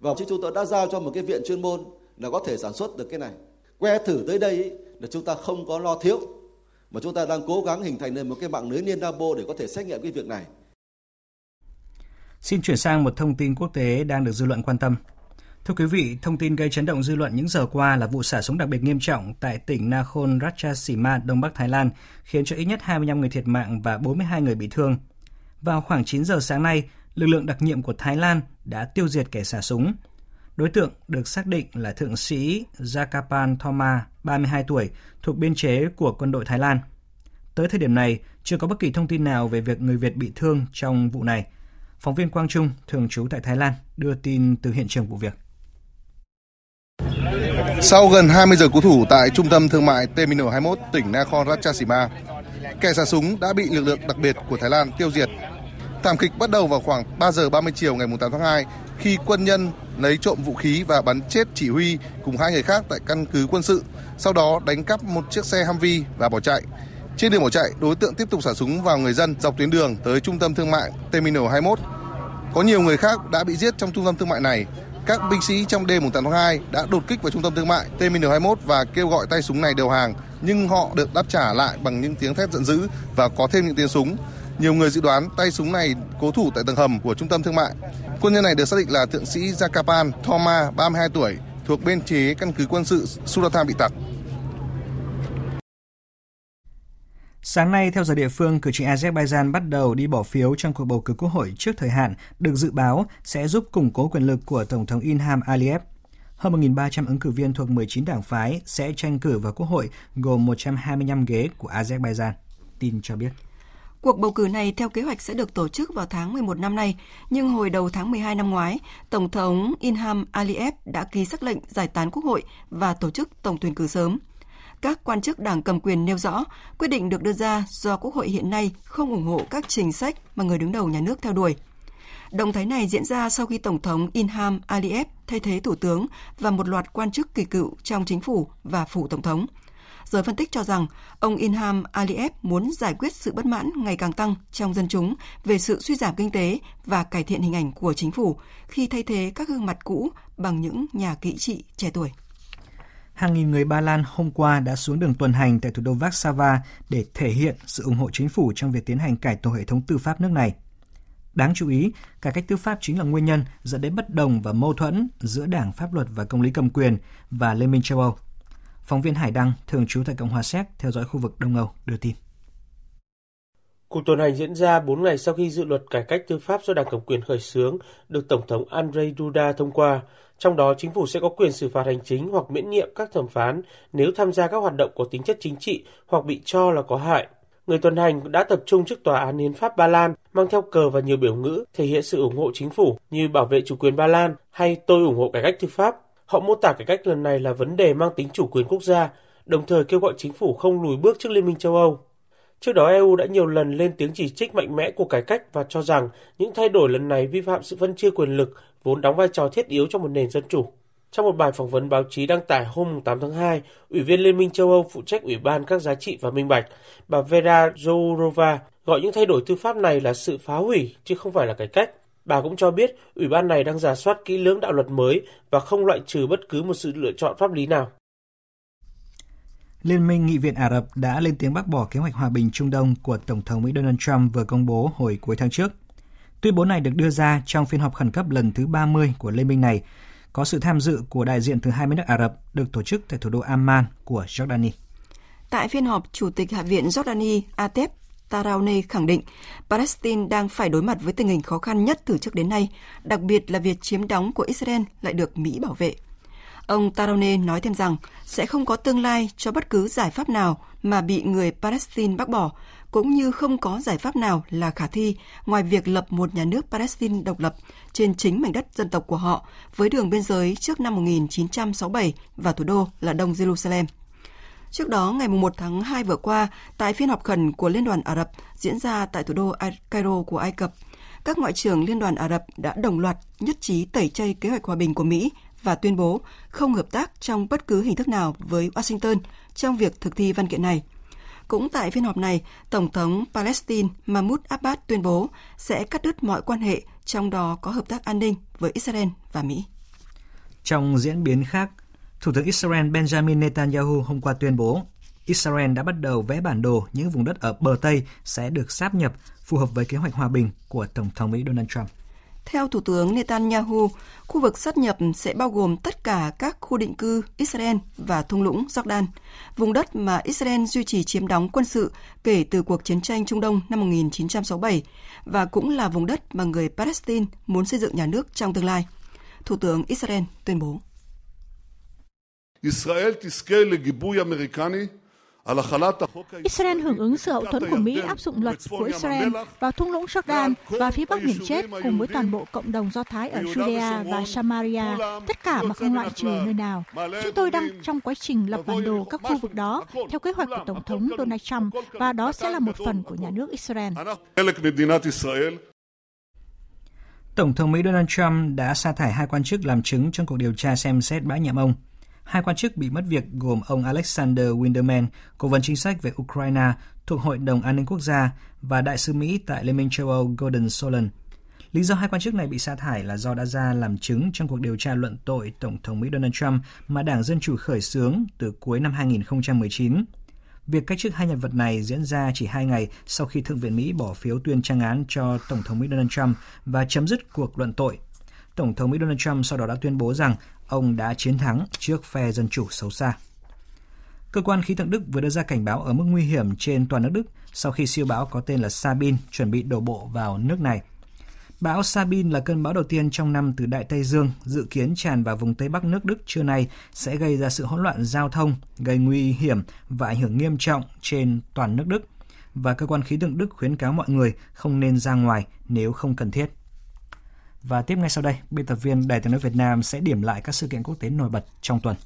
Và chúng tôi đã giao cho một cái viện chuyên môn là có thể sản xuất được cái này. Que thử tới đây ý, là chúng ta không có lo thiếu mà chúng ta đang cố gắng hình thành nên một cái mạng lưới liên labo để có thể xét nghiệm cái việc này. Xin chuyển sang một thông tin quốc tế đang được dư luận quan tâm. Thưa quý vị, thông tin gây chấn động dư luận những giờ qua là vụ xả súng đặc biệt nghiêm trọng tại tỉnh Nakhon Ratchasima, Đông Bắc Thái Lan, khiến cho ít nhất 25 người thiệt mạng và 42 người bị thương. Vào khoảng 9 giờ sáng nay, lực lượng đặc nhiệm của Thái Lan đã tiêu diệt kẻ xả súng. Đối tượng được xác định là thượng sĩ Jakapan Thoma, 32 tuổi, thuộc biên chế của quân đội Thái Lan. Tới thời điểm này, chưa có bất kỳ thông tin nào về việc người Việt bị thương trong vụ này. Phóng viên Quang Trung, thường trú tại Thái Lan, đưa tin từ hiện trường vụ việc. Sau gần 20 giờ cố thủ tại trung tâm thương mại Terminal 21 tỉnh Nakhon Ratchasima, kẻ xả súng đã bị lực lượng đặc biệt của Thái Lan tiêu diệt. Thảm kịch bắt đầu vào khoảng 3 giờ 30 chiều ngày 8 tháng 2 khi quân nhân lấy trộm vũ khí và bắn chết chỉ huy cùng hai người khác tại căn cứ quân sự, sau đó đánh cắp một chiếc xe Humvee và bỏ chạy. Trên đường bỏ chạy, đối tượng tiếp tục xả súng vào người dân dọc tuyến đường tới trung tâm thương mại Terminal 21. Có nhiều người khác đã bị giết trong trung tâm thương mại này. Các binh sĩ trong đêm 8 tháng 2 đã đột kích vào trung tâm thương mại Terminal 21 và kêu gọi tay súng này đầu hàng, nhưng họ được đáp trả lại bằng những tiếng thét giận dữ và có thêm những tiếng súng. Nhiều người dự đoán tay súng này cố thủ tại tầng hầm của trung tâm thương mại. Quân nhân này được xác định là thượng sĩ Jakapan Thoma, 32 tuổi, thuộc bên chế căn cứ quân sự Suratham bị tặc. Sáng nay, theo giờ địa phương, cử tri Azerbaijan bắt đầu đi bỏ phiếu trong cuộc bầu cử quốc hội trước thời hạn, được dự báo sẽ giúp củng cố quyền lực của Tổng thống Ilham Aliyev. Hơn 1.300 ứng cử viên thuộc 19 đảng phái sẽ tranh cử vào quốc hội, gồm 125 ghế của Azerbaijan. Tin cho biết. Cuộc bầu cử này theo kế hoạch sẽ được tổ chức vào tháng 11 năm nay, nhưng hồi đầu tháng 12 năm ngoái, Tổng thống Inham Aliyev đã ký sắc lệnh giải tán quốc hội và tổ chức tổng tuyển cử sớm. Các quan chức đảng cầm quyền nêu rõ, quyết định được đưa ra do Quốc hội hiện nay không ủng hộ các chính sách mà người đứng đầu nhà nước theo đuổi. Động thái này diễn ra sau khi Tổng thống Inham Aliyev thay thế Thủ tướng và một loạt quan chức kỳ cựu trong chính phủ và phủ Tổng thống – Giới phân tích cho rằng ông Inham Aliyev muốn giải quyết sự bất mãn ngày càng tăng trong dân chúng về sự suy giảm kinh tế và cải thiện hình ảnh của chính phủ khi thay thế các gương mặt cũ bằng những nhà kỹ trị trẻ tuổi. Hàng nghìn người Ba Lan hôm qua đã xuống đường tuần hành tại thủ đô Warsaw để thể hiện sự ủng hộ chính phủ trong việc tiến hành cải tổ hệ thống tư pháp nước này. Đáng chú ý, cải cách tư pháp chính là nguyên nhân dẫn đến bất đồng và mâu thuẫn giữa Đảng Pháp luật và Công lý cầm quyền và Liên minh châu Âu. Phóng viên Hải Đăng, thường trú tại Cộng hòa Séc, theo dõi khu vực Đông Âu, đưa tin. Cuộc tuần hành diễn ra 4 ngày sau khi dự luật cải cách tư pháp do Đảng Cầm quyền khởi xướng được Tổng thống Andrzej Duda thông qua. Trong đó, chính phủ sẽ có quyền xử phạt hành chính hoặc miễn nhiệm các thẩm phán nếu tham gia các hoạt động có tính chất chính trị hoặc bị cho là có hại. Người tuần hành đã tập trung trước Tòa án Hiến pháp Ba Lan, mang theo cờ và nhiều biểu ngữ thể hiện sự ủng hộ chính phủ như bảo vệ chủ quyền Ba Lan hay tôi ủng hộ cải cách tư pháp. Họ mô tả cải cách lần này là vấn đề mang tính chủ quyền quốc gia, đồng thời kêu gọi chính phủ không lùi bước trước Liên minh châu Âu. Trước đó EU đã nhiều lần lên tiếng chỉ trích mạnh mẽ của cải cách và cho rằng những thay đổi lần này vi phạm sự phân chia quyền lực vốn đóng vai trò thiết yếu trong một nền dân chủ. Trong một bài phỏng vấn báo chí đăng tải hôm 8 tháng 2, Ủy viên Liên minh châu Âu phụ trách Ủy ban các giá trị và minh bạch, bà Vera Jourova gọi những thay đổi tư pháp này là sự phá hủy chứ không phải là cải cách. Bà cũng cho biết Ủy ban này đang giả soát kỹ lưỡng đạo luật mới và không loại trừ bất cứ một sự lựa chọn pháp lý nào. Liên minh Nghị viện Ả Rập đã lên tiếng bác bỏ kế hoạch hòa bình Trung Đông của Tổng thống Mỹ Donald Trump vừa công bố hồi cuối tháng trước. Tuyên bố này được đưa ra trong phiên họp khẩn cấp lần thứ 30 của Liên minh này, có sự tham dự của đại diện từ 20 nước Ả Rập được tổ chức tại thủ đô Amman của Jordani. Tại phiên họp, Chủ tịch Hạ viện Jordani Atef Taraune khẳng định Palestine đang phải đối mặt với tình hình khó khăn nhất từ trước đến nay, đặc biệt là việc chiếm đóng của Israel lại được Mỹ bảo vệ. Ông Taraune nói thêm rằng sẽ không có tương lai cho bất cứ giải pháp nào mà bị người Palestine bác bỏ, cũng như không có giải pháp nào là khả thi ngoài việc lập một nhà nước Palestine độc lập trên chính mảnh đất dân tộc của họ với đường biên giới trước năm 1967 và thủ đô là Đông Jerusalem. Trước đó, ngày 1 tháng 2 vừa qua, tại phiên họp khẩn của Liên đoàn Ả Rập diễn ra tại thủ đô Cairo của Ai Cập, các ngoại trưởng Liên đoàn Ả Rập đã đồng loạt nhất trí tẩy chay kế hoạch hòa bình của Mỹ và tuyên bố không hợp tác trong bất cứ hình thức nào với Washington trong việc thực thi văn kiện này. Cũng tại phiên họp này, Tổng thống Palestine Mahmoud Abbas tuyên bố sẽ cắt đứt mọi quan hệ, trong đó có hợp tác an ninh với Israel và Mỹ. Trong diễn biến khác, Thủ tướng Israel Benjamin Netanyahu hôm qua tuyên bố Israel đã bắt đầu vẽ bản đồ những vùng đất ở bờ Tây sẽ được sáp nhập phù hợp với kế hoạch hòa bình của Tổng thống Mỹ Donald Trump. Theo Thủ tướng Netanyahu, khu vực sát nhập sẽ bao gồm tất cả các khu định cư Israel và thung lũng Jordan, vùng đất mà Israel duy trì chiếm đóng quân sự kể từ cuộc chiến tranh Trung Đông năm 1967 và cũng là vùng đất mà người Palestine muốn xây dựng nhà nước trong tương lai. Thủ tướng Israel tuyên bố. ישראל תזכה לגיבוי אמריקני Israel hưởng ứng sự hậu thuẫn của Mỹ áp dụng luật của Israel vào thung lũng Jordan và phía bắc biển chết cùng với toàn bộ cộng đồng Do Thái ở Judea và Samaria, tất cả mà không loại trừ nơi nào. Chúng tôi đang trong quá trình lập bản đồ các khu vực đó theo kế hoạch của Tổng thống Donald Trump và đó sẽ là một phần của nhà nước Israel. Tổng thống Mỹ Donald Trump đã sa thải hai quan chức làm chứng trong cuộc điều tra xem xét bãi nhiệm ông. Hai quan chức bị mất việc gồm ông Alexander Winderman, cố vấn chính sách về Ukraine thuộc Hội đồng An ninh Quốc gia và đại sứ Mỹ tại Liên minh châu Âu Gordon Solon. Lý do hai quan chức này bị sa thải là do đã ra làm chứng trong cuộc điều tra luận tội Tổng thống Mỹ Donald Trump mà Đảng Dân Chủ khởi xướng từ cuối năm 2019. Việc cách chức hai nhân vật này diễn ra chỉ hai ngày sau khi Thượng viện Mỹ bỏ phiếu tuyên trang án cho Tổng thống Mỹ Donald Trump và chấm dứt cuộc luận tội. Tổng thống Mỹ Donald Trump sau đó đã tuyên bố rằng ông đã chiến thắng trước phe Dân Chủ xấu xa. Cơ quan khí tượng Đức vừa đưa ra cảnh báo ở mức nguy hiểm trên toàn nước Đức sau khi siêu bão có tên là Sabine chuẩn bị đổ bộ vào nước này. Bão Sabine là cơn bão đầu tiên trong năm từ Đại Tây Dương, dự kiến tràn vào vùng Tây Bắc nước Đức trưa nay sẽ gây ra sự hỗn loạn giao thông, gây nguy hiểm và ảnh hưởng nghiêm trọng trên toàn nước Đức. Và cơ quan khí tượng Đức khuyến cáo mọi người không nên ra ngoài nếu không cần thiết. Và tiếp ngay sau đây, biên tập viên Đài tiếng nói Việt Nam sẽ điểm lại các sự kiện quốc tế nổi bật trong tuần.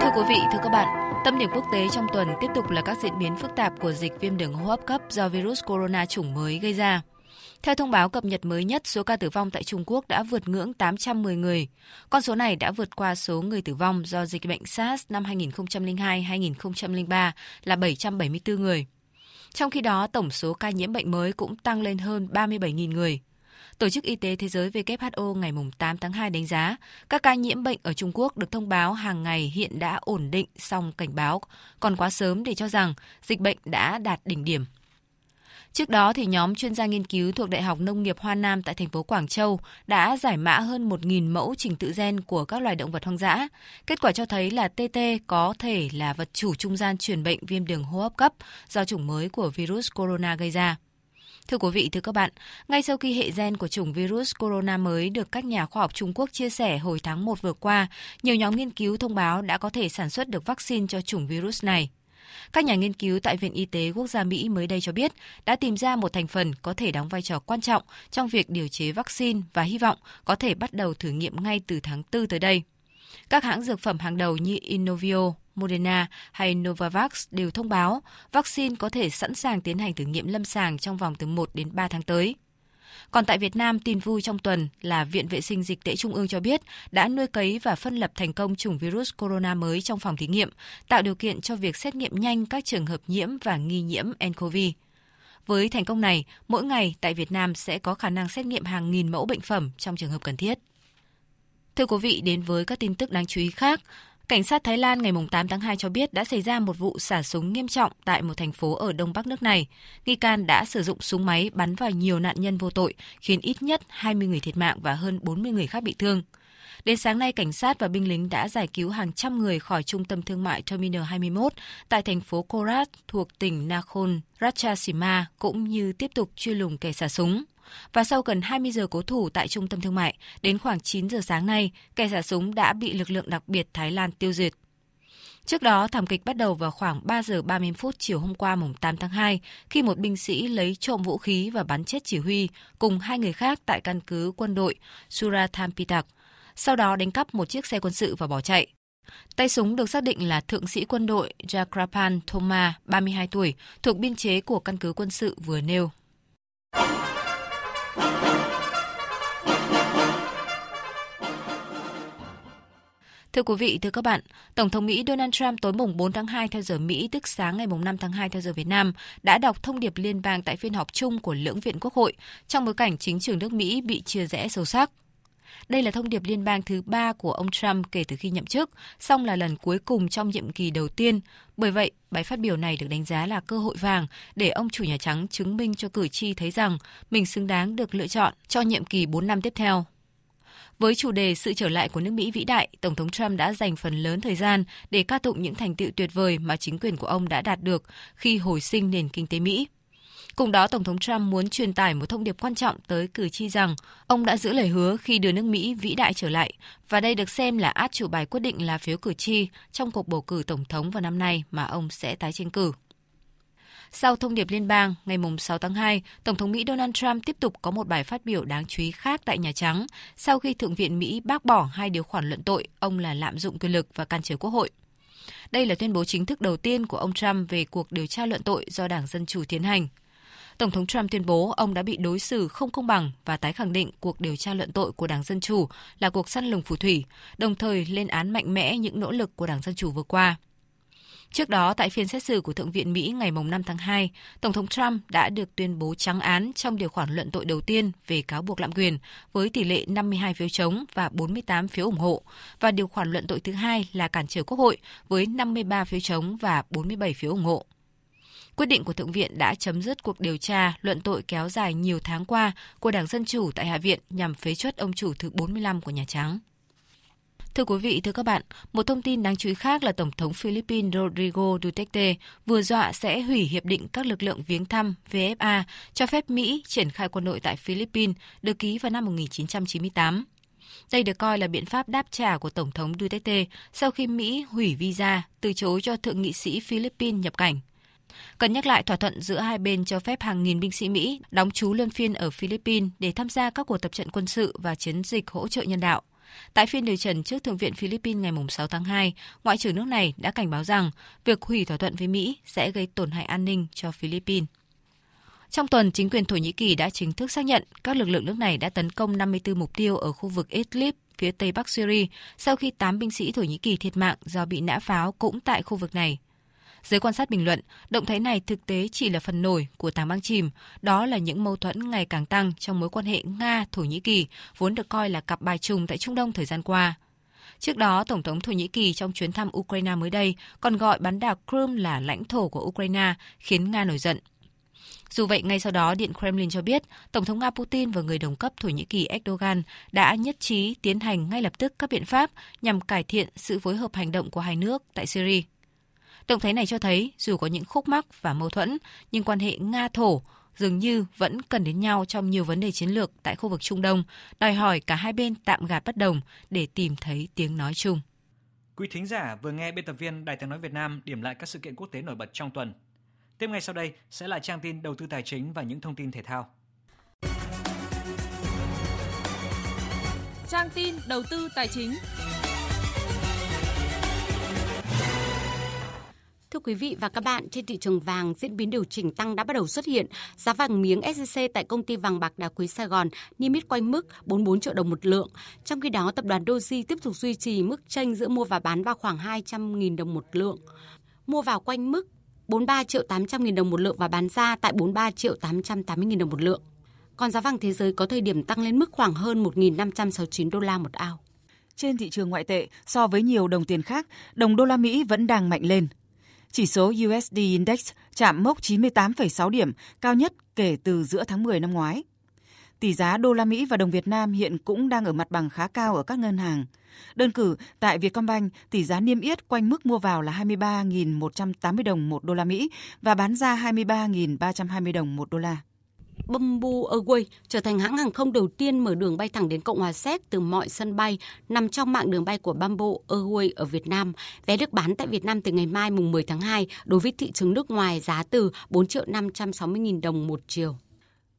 Thưa quý vị, thưa các bạn, tâm điểm quốc tế trong tuần tiếp tục là các diễn biến phức tạp của dịch viêm đường hô hấp cấp do virus corona chủng mới gây ra. Theo thông báo cập nhật mới nhất, số ca tử vong tại Trung Quốc đã vượt ngưỡng 810 người. Con số này đã vượt qua số người tử vong do dịch bệnh SARS năm 2002-2003 là 774 người. Trong khi đó, tổng số ca nhiễm bệnh mới cũng tăng lên hơn 37.000 người. Tổ chức Y tế Thế giới WHO ngày 8 tháng 2 đánh giá các ca nhiễm bệnh ở Trung Quốc được thông báo hàng ngày hiện đã ổn định song cảnh báo còn quá sớm để cho rằng dịch bệnh đã đạt đỉnh điểm. Trước đó thì nhóm chuyên gia nghiên cứu thuộc Đại học Nông nghiệp Hoa Nam tại thành phố Quảng Châu đã giải mã hơn 1.000 mẫu trình tự gen của các loài động vật hoang dã. Kết quả cho thấy là TT có thể là vật chủ trung gian truyền bệnh viêm đường hô hấp cấp do chủng mới của virus corona gây ra. Thưa quý vị, thưa các bạn, ngay sau khi hệ gen của chủng virus corona mới được các nhà khoa học Trung Quốc chia sẻ hồi tháng 1 vừa qua, nhiều nhóm nghiên cứu thông báo đã có thể sản xuất được vaccine cho chủng virus này. Các nhà nghiên cứu tại Viện Y tế Quốc gia Mỹ mới đây cho biết đã tìm ra một thành phần có thể đóng vai trò quan trọng trong việc điều chế vaccine và hy vọng có thể bắt đầu thử nghiệm ngay từ tháng 4 tới đây. Các hãng dược phẩm hàng đầu như Inovio, Moderna hay Novavax đều thông báo vaccine có thể sẵn sàng tiến hành thử nghiệm lâm sàng trong vòng từ 1 đến 3 tháng tới. Còn tại Việt Nam, tin vui trong tuần là Viện Vệ sinh Dịch tễ Trung ương cho biết đã nuôi cấy và phân lập thành công chủng virus corona mới trong phòng thí nghiệm, tạo điều kiện cho việc xét nghiệm nhanh các trường hợp nhiễm và nghi nhiễm nCoV. Với thành công này, mỗi ngày tại Việt Nam sẽ có khả năng xét nghiệm hàng nghìn mẫu bệnh phẩm trong trường hợp cần thiết. Thưa quý vị, đến với các tin tức đáng chú ý khác. Cảnh sát Thái Lan ngày 8 tháng 2 cho biết đã xảy ra một vụ xả súng nghiêm trọng tại một thành phố ở đông bắc nước này. Nghi can đã sử dụng súng máy bắn vào nhiều nạn nhân vô tội, khiến ít nhất 20 người thiệt mạng và hơn 40 người khác bị thương. Đến sáng nay, cảnh sát và binh lính đã giải cứu hàng trăm người khỏi trung tâm thương mại Terminal 21 tại thành phố Korat thuộc tỉnh Nakhon Ratchasima cũng như tiếp tục truy lùng kẻ xả súng. Và sau gần 20 giờ cố thủ tại trung tâm thương mại, đến khoảng 9 giờ sáng nay, kẻ xả súng đã bị lực lượng đặc biệt Thái Lan tiêu diệt. Trước đó, thảm kịch bắt đầu vào khoảng 3 giờ 30 phút chiều hôm qua mùng 8 tháng 2 khi một binh sĩ lấy trộm vũ khí và bắn chết chỉ huy cùng hai người khác tại căn cứ quân đội Surathampitak, sau đó đánh cắp một chiếc xe quân sự và bỏ chạy. Tay súng được xác định là thượng sĩ quân đội Jakrapan Thoma, 32 tuổi, thuộc biên chế của căn cứ quân sự vừa nêu. Thưa quý vị, thưa các bạn, Tổng thống Mỹ Donald Trump tối mùng 4 tháng 2 theo giờ Mỹ, tức sáng ngày mùng 5 tháng 2 theo giờ Việt Nam, đã đọc thông điệp liên bang tại phiên họp chung của lưỡng viện Quốc hội trong bối cảnh chính trường nước Mỹ bị chia rẽ sâu sắc. Đây là thông điệp liên bang thứ ba của ông Trump kể từ khi nhậm chức, song là lần cuối cùng trong nhiệm kỳ đầu tiên. Bởi vậy, bài phát biểu này được đánh giá là cơ hội vàng để ông chủ Nhà Trắng chứng minh cho cử tri thấy rằng mình xứng đáng được lựa chọn cho nhiệm kỳ 4 năm tiếp theo. Với chủ đề sự trở lại của nước Mỹ vĩ đại, Tổng thống Trump đã dành phần lớn thời gian để ca tụng những thành tựu tuyệt vời mà chính quyền của ông đã đạt được khi hồi sinh nền kinh tế Mỹ. Cùng đó, Tổng thống Trump muốn truyền tải một thông điệp quan trọng tới cử tri rằng ông đã giữ lời hứa khi đưa nước Mỹ vĩ đại trở lại, và đây được xem là át chủ bài quyết định là phiếu cử tri trong cuộc bầu cử Tổng thống vào năm nay mà ông sẽ tái tranh cử. Sau thông điệp liên bang, ngày 6 tháng 2, Tổng thống Mỹ Donald Trump tiếp tục có một bài phát biểu đáng chú ý khác tại Nhà Trắng sau khi Thượng viện Mỹ bác bỏ hai điều khoản luận tội ông là lạm dụng quyền lực và can trở quốc hội. Đây là tuyên bố chính thức đầu tiên của ông Trump về cuộc điều tra luận tội do Đảng Dân Chủ tiến hành. Tổng thống Trump tuyên bố ông đã bị đối xử không công bằng và tái khẳng định cuộc điều tra luận tội của Đảng Dân Chủ là cuộc săn lùng phù thủy, đồng thời lên án mạnh mẽ những nỗ lực của Đảng Dân Chủ vừa qua. Trước đó, tại phiên xét xử của Thượng viện Mỹ ngày 5 tháng 2, Tổng thống Trump đã được tuyên bố trắng án trong điều khoản luận tội đầu tiên về cáo buộc lạm quyền với tỷ lệ 52 phiếu chống và 48 phiếu ủng hộ, và điều khoản luận tội thứ hai là cản trở Quốc hội với 53 phiếu chống và 47 phiếu ủng hộ. Quyết định của Thượng viện đã chấm dứt cuộc điều tra luận tội kéo dài nhiều tháng qua của Đảng Dân Chủ tại Hạ viện nhằm phế chuất ông chủ thứ 45 của Nhà Trắng. Thưa quý vị, thưa các bạn, một thông tin đáng chú ý khác là Tổng thống Philippines Rodrigo Duterte vừa dọa sẽ hủy hiệp định các lực lượng viếng thăm VFA cho phép Mỹ triển khai quân đội tại Philippines được ký vào năm 1998. Đây được coi là biện pháp đáp trả của Tổng thống Duterte sau khi Mỹ hủy visa từ chối cho thượng nghị sĩ Philippines nhập cảnh. Cần nhắc lại thỏa thuận giữa hai bên cho phép hàng nghìn binh sĩ Mỹ đóng trú luân phiên ở Philippines để tham gia các cuộc tập trận quân sự và chiến dịch hỗ trợ nhân đạo. Tại phiên điều trần trước Thượng viện Philippines ngày 6 tháng 2, Ngoại trưởng nước này đã cảnh báo rằng việc hủy thỏa thuận với Mỹ sẽ gây tổn hại an ninh cho Philippines. Trong tuần, chính quyền Thổ Nhĩ Kỳ đã chính thức xác nhận các lực lượng nước này đã tấn công 54 mục tiêu ở khu vực Idlib, phía tây bắc Syria, sau khi 8 binh sĩ Thổ Nhĩ Kỳ thiệt mạng do bị nã pháo cũng tại khu vực này. Giới quan sát bình luận, động thái này thực tế chỉ là phần nổi của tảng băng chìm, đó là những mâu thuẫn ngày càng tăng trong mối quan hệ Nga-Thổ Nhĩ Kỳ, vốn được coi là cặp bài trùng tại Trung Đông thời gian qua. Trước đó, Tổng thống Thổ Nhĩ Kỳ trong chuyến thăm Ukraine mới đây còn gọi bán đảo Crimea là lãnh thổ của Ukraine, khiến Nga nổi giận. Dù vậy, ngay sau đó, Điện Kremlin cho biết, Tổng thống Nga Putin và người đồng cấp Thổ Nhĩ Kỳ Erdogan đã nhất trí tiến hành ngay lập tức các biện pháp nhằm cải thiện sự phối hợp hành động của hai nước tại Syria. Động thái này cho thấy dù có những khúc mắc và mâu thuẫn, nhưng quan hệ Nga-Thổ dường như vẫn cần đến nhau trong nhiều vấn đề chiến lược tại khu vực Trung Đông, đòi hỏi cả hai bên tạm gạt bất đồng để tìm thấy tiếng nói chung. Quý thính giả vừa nghe biên tập viên Đài tiếng nói Việt Nam điểm lại các sự kiện quốc tế nổi bật trong tuần. Tiếp ngay sau đây sẽ là trang tin đầu tư tài chính và những thông tin thể thao. Trang tin đầu tư tài chính. Quý vị và các bạn, trên thị trường vàng diễn biến điều chỉnh tăng đã bắt đầu xuất hiện. Giá vàng miếng SJC tại công ty vàng bạc đá quý Sài Gòn niêm yết quanh mức 44 triệu đồng một lượng. Trong khi đó, tập đoàn Doji tiếp tục duy trì mức tranh giữa mua và bán vào khoảng 200.000 đồng một lượng. Mua vào quanh mức 43 triệu 800 nghìn đồng một lượng và bán ra tại 43 triệu 880 nghìn đồng một lượng. Còn giá vàng thế giới có thời điểm tăng lên mức khoảng hơn 1.569 đô la một ao. Trên thị trường ngoại tệ, so với nhiều đồng tiền khác, đồng đô la Mỹ vẫn đang mạnh lên. Chỉ số USD Index chạm mốc 98,6 điểm, cao nhất kể từ giữa tháng 10 năm ngoái. Tỷ giá đô la Mỹ và đồng Việt Nam hiện cũng đang ở mặt bằng khá cao ở các ngân hàng. Đơn cử, tại Vietcombank, tỷ giá niêm yết quanh mức mua vào là 23.180 đồng một đô la Mỹ và bán ra 23.320 đồng một đô la. Bamboo Airways trở thành hãng hàng không đầu tiên mở đường bay thẳng đến Cộng hòa Séc từ mọi sân bay nằm trong mạng đường bay của Bamboo Airways ở Việt Nam. Vé được bán tại Việt Nam từ ngày mai mùng 10 tháng 2 đối với thị trường nước ngoài giá từ 4 triệu 560 000 đồng một chiều.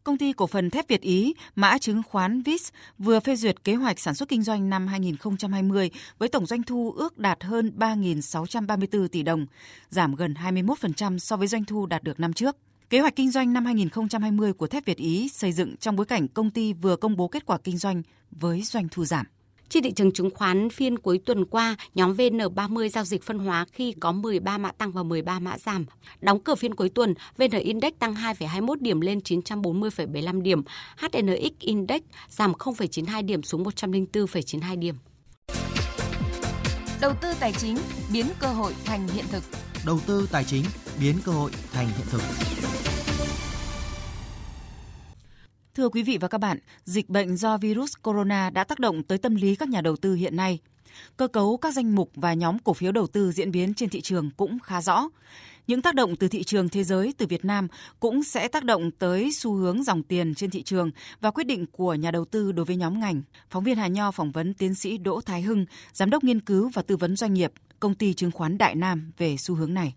Công ty cổ phần thép Việt Ý, mã chứng khoán VIS vừa phê duyệt kế hoạch sản xuất kinh doanh năm 2020 với tổng doanh thu ước đạt hơn 3.634 tỷ đồng, giảm gần 21% so với doanh thu đạt được năm trước. Kế hoạch kinh doanh năm 2020 của thép Việt Ý xây dựng trong bối cảnh công ty vừa công bố kết quả kinh doanh với doanh thu giảm. Trên thị trường chứng khoán phiên cuối tuần qua, nhóm VN30 giao dịch phân hóa khi có 13 mã tăng và 13 mã giảm. Đóng cửa phiên cuối tuần, VN Index tăng 2,21 điểm lên 940,75 điểm, HNX Index giảm 0,92 điểm xuống 104,92 điểm. Đầu tư tài chính biến cơ hội thành hiện thực. Đầu tư tài chính biến cơ hội thành hiện thực. Thưa quý vị và các bạn, dịch bệnh do virus corona đã tác động tới tâm lý các nhà đầu tư hiện nay. Cơ cấu các danh mục và nhóm cổ phiếu đầu tư diễn biến trên thị trường cũng khá rõ. Những tác động từ thị trường thế giới, từ Việt Nam cũng sẽ tác động tới xu hướng dòng tiền trên thị trường và quyết định của nhà đầu tư đối với nhóm ngành. Phóng viên Hà Nho phỏng vấn tiến sĩ Đỗ Thái Hưng, giám đốc nghiên cứu và tư vấn doanh nghiệp, công ty chứng khoán Đại Nam về xu hướng này.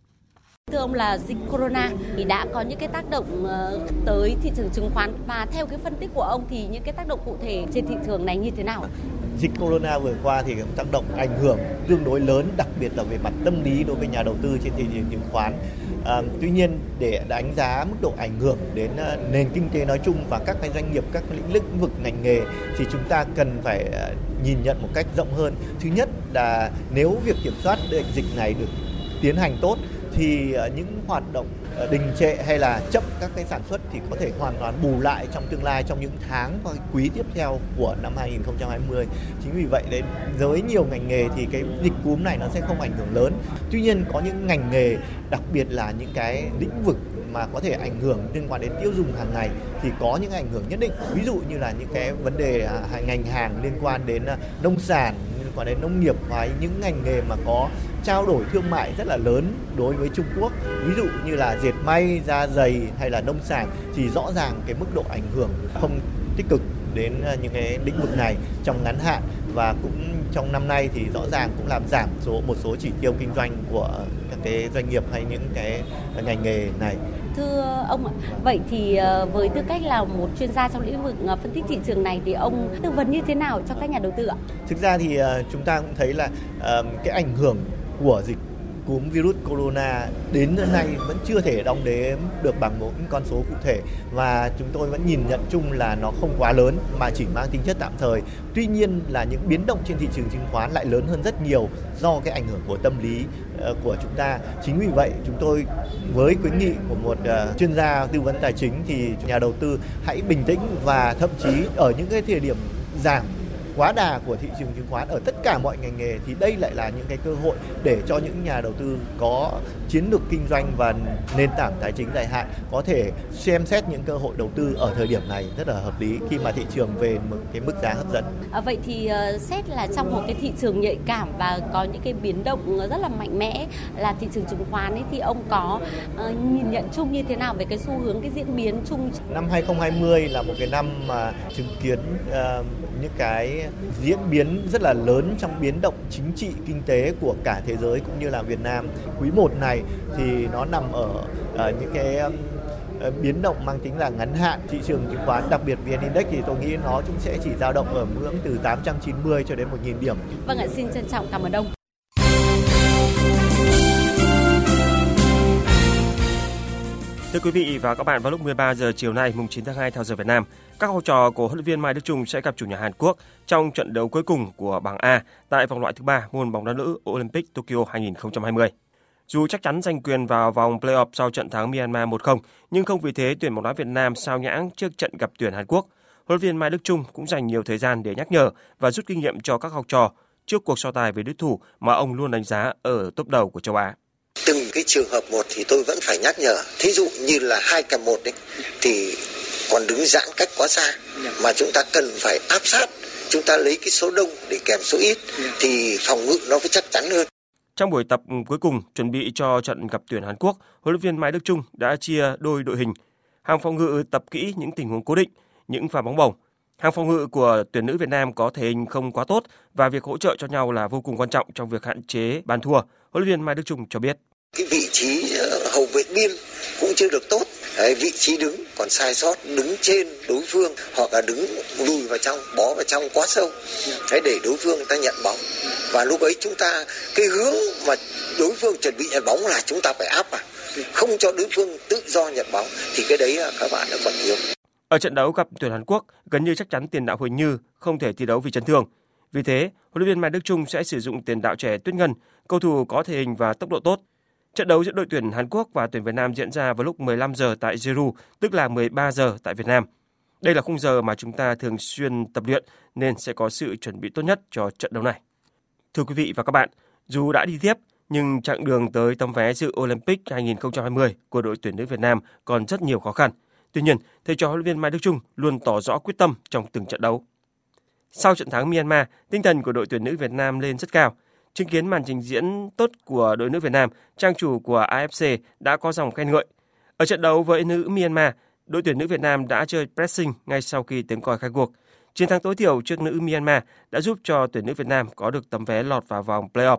Thưa ông, là dịch corona thì đã có những cái tác động ờ, tới thị trường chứng khoán và theo cái phân tích của ông thì những cái tác động cụ thể trên thị trường này như thế nào? Dịch corona vừa qua thì cũng tác động ảnh hưởng tương đối lớn, đặc biệt là về mặt tâm lý đối với nhà đầu tư trên thị trường chứng khoán. À, tuy nhiên để đánh giá mức độ ảnh hưởng đến à, nền kinh tế nói chung và các cái doanh nghiệp, các lĩnh lĩnh vực ngành nghề thì chúng ta cần phải à, nhìn nhận một cách rộng hơn. Thứ nhất là nếu việc kiểm soát dịch này được tiến hành tốt thì à, những hoạt động Ờ, đình trệ hay là chậm các cái sản xuất thì có thể hoàn toàn bù lại trong tương lai trong những tháng và quý tiếp theo của năm 2020. Chính vì vậy đến với nhiều ngành nghề thì cái dịch cúm này nó sẽ không ảnh hưởng lớn. Tuy nhiên có những ngành nghề đặc biệt là những cái lĩnh vực mà có thể ảnh hưởng liên quan đến tiêu dùng hàng ngày thì có những ảnh hưởng nhất định. Ví dụ như là những cái vấn đề à, ngành hàng liên quan đến à, nông sản, liên quan đến nông nghiệp và những ngành nghề mà có trao đổi thương mại rất là lớn đối với Trung Quốc ví dụ như là dệt may, da giày hay là nông sản thì rõ ràng cái mức độ ảnh hưởng không tích cực đến à, những cái lĩnh vực này trong ngắn hạn và cũng trong năm nay thì rõ ràng cũng làm giảm số, một số chỉ tiêu kinh doanh của các cái doanh nghiệp hay những cái ngành nghề này. Thưa ông ạ, vậy thì ờ, với tư cách là một chuyên gia trong lĩnh vực ờ, phân tích thị trường này thì ông tư vấn như thế nào cho các nhà đầu tư ạ? Thực ra thì ờ, chúng ta cũng thấy là cái ảnh hưởng của dịch cúm virus corona đến nay vẫn chưa thể đong đếm được bằng một con số cụ thể và chúng tôi vẫn nhìn nhận chung là nó không quá lớn, mà chỉ mang tính chất tạm thời. Tuy nhiên là những biến động trên thị trường chứng khoán lại lớn hơn rất nhiều do cái ảnh hưởng của tâm lý ờ, của chúng ta. Chính vì vậy, chúng tôi với khuyến nghị của một ờ, chuyên gia tư vấn tài chính thì nhà đầu tư hãy bình tĩnh và thậm chí ở những cái thời điểm giảm quá đà của thị trường chứng khoán ở tất cả mọi ngành nghề thì đây lại là những cái cơ hội để cho những nhà đầu tư có chiến lược kinh doanh và nền tảng tài chính dài hạn có thể xem xét những cơ hội đầu tư ở thời điểm này rất là hợp lý khi mà thị trường về một cái mức giá hấp dẫn. À, vậy thì uh, xét là trong một cái thị trường nhạy cảm và có những cái biến động rất là mạnh mẽ là thị trường chứng khoán ấy thì ông có uh, nhìn nhận chung như thế nào về cái xu hướng cái diễn biến chung? Năm 2020 là một cái năm mà chứng kiến uh, những cái diễn biến rất là lớn trong biến động chính trị kinh tế của cả thế giới cũng như là Việt Nam. Quý 1 này thì nó nằm ở uh, những cái ờ, biến động mang tính là ngắn hạn thị trường chứng khoán đặc biệt VN Index thì tôi nghĩ nó cũng sẽ chỉ dao động ở ngưỡng từ 890 cho đến 1.000 điểm. Vâng ạ, xin trân trọng cảm ơn ông. Thưa quý vị và các bạn, vào lúc 13 giờ chiều nay, mùng 9 tháng 2 theo giờ Việt Nam, các học trò của huấn luyện viên Mai Đức Chung sẽ gặp chủ nhà Hàn Quốc trong trận đấu cuối cùng của bảng A tại vòng loại thứ ba môn bóng đá nữ Olympic Tokyo 2020. Dù chắc chắn giành quyền vào vòng playoff sau trận thắng Myanmar 1-0, nhưng không vì thế tuyển bóng đá Việt Nam sao nhãng trước trận gặp tuyển Hàn Quốc. Huấn luyện viên Mai Đức Chung cũng dành nhiều thời gian để nhắc nhở và rút kinh nghiệm cho các học trò trước cuộc so tài với đối thủ mà ông luôn đánh giá ở top đầu của châu Á. Từng cái trường hợp một thì tôi vẫn phải nhắc nhở. Thí dụ như là hai kèm một đấy thì còn đứng giãn cách quá xa mà chúng ta cần phải áp sát chúng ta lấy cái số đông để kèm số ít thì phòng ngự nó mới chắc chắn hơn trong buổi tập cuối cùng chuẩn bị cho trận gặp tuyển Hàn Quốc, huấn luyện viên Mai Đức Chung đã chia đôi đội hình. Hàng phòng ngự tập kỹ những tình huống cố định, những pha bóng bổng. Hàng phòng ngự của tuyển nữ Việt Nam có thể hình không quá tốt và việc hỗ trợ cho nhau là vô cùng quan trọng trong việc hạn chế bàn thua. Huấn luyện viên Mai Đức Chung cho biết. Cái vị trí ờ, hậu vệ biên cũng chưa được tốt. Đấy, vị trí đứng còn sai sót đứng trên đối phương hoặc là đứng lùi vào trong bó vào trong quá sâu Đấy, để đối phương ta nhận bóng và lúc ấy chúng ta cái hướng mà đối phương chuẩn bị nhận bóng là chúng ta phải áp vào không cho đối phương tự do nhận bóng thì cái đấy các bạn đã còn yếu ở trận đấu gặp tuyển Hàn Quốc, gần như chắc chắn tiền đạo Huỳnh Như không thể thi đấu vì chấn thương. Vì thế, huấn luyện viên Mai Đức Chung sẽ sử dụng tiền đạo trẻ Tuyết Ngân, cầu thủ có thể hình và tốc độ tốt. Trận đấu giữa đội tuyển Hàn Quốc và tuyển Việt Nam diễn ra vào lúc 15 giờ tại Jeju, tức là 13 giờ tại Việt Nam. Đây là khung giờ mà chúng ta thường xuyên tập luyện nên sẽ có sự chuẩn bị tốt nhất cho trận đấu này. Thưa quý vị và các bạn, dù đã đi tiếp nhưng chặng đường tới tấm vé dự Olympic 2020 của đội tuyển nữ Việt Nam còn rất nhiều khó khăn. Tuy nhiên, thầy trò huấn luyện viên Mai Đức Chung luôn tỏ rõ quyết tâm trong từng trận đấu. Sau trận thắng Myanmar, tinh thần của đội tuyển nữ Việt Nam lên rất cao. Chứng kiến màn trình diễn tốt của đội nữ Việt Nam, trang chủ của AFC đã có dòng khen ngợi. Ở trận đấu với nữ Myanmar, đội tuyển nữ Việt Nam đã chơi pressing ngay sau khi tiếng còi khai cuộc. Chiến thắng tối thiểu trước nữ Myanmar đã giúp cho tuyển nữ Việt Nam có được tấm vé lọt vào vòng playoff.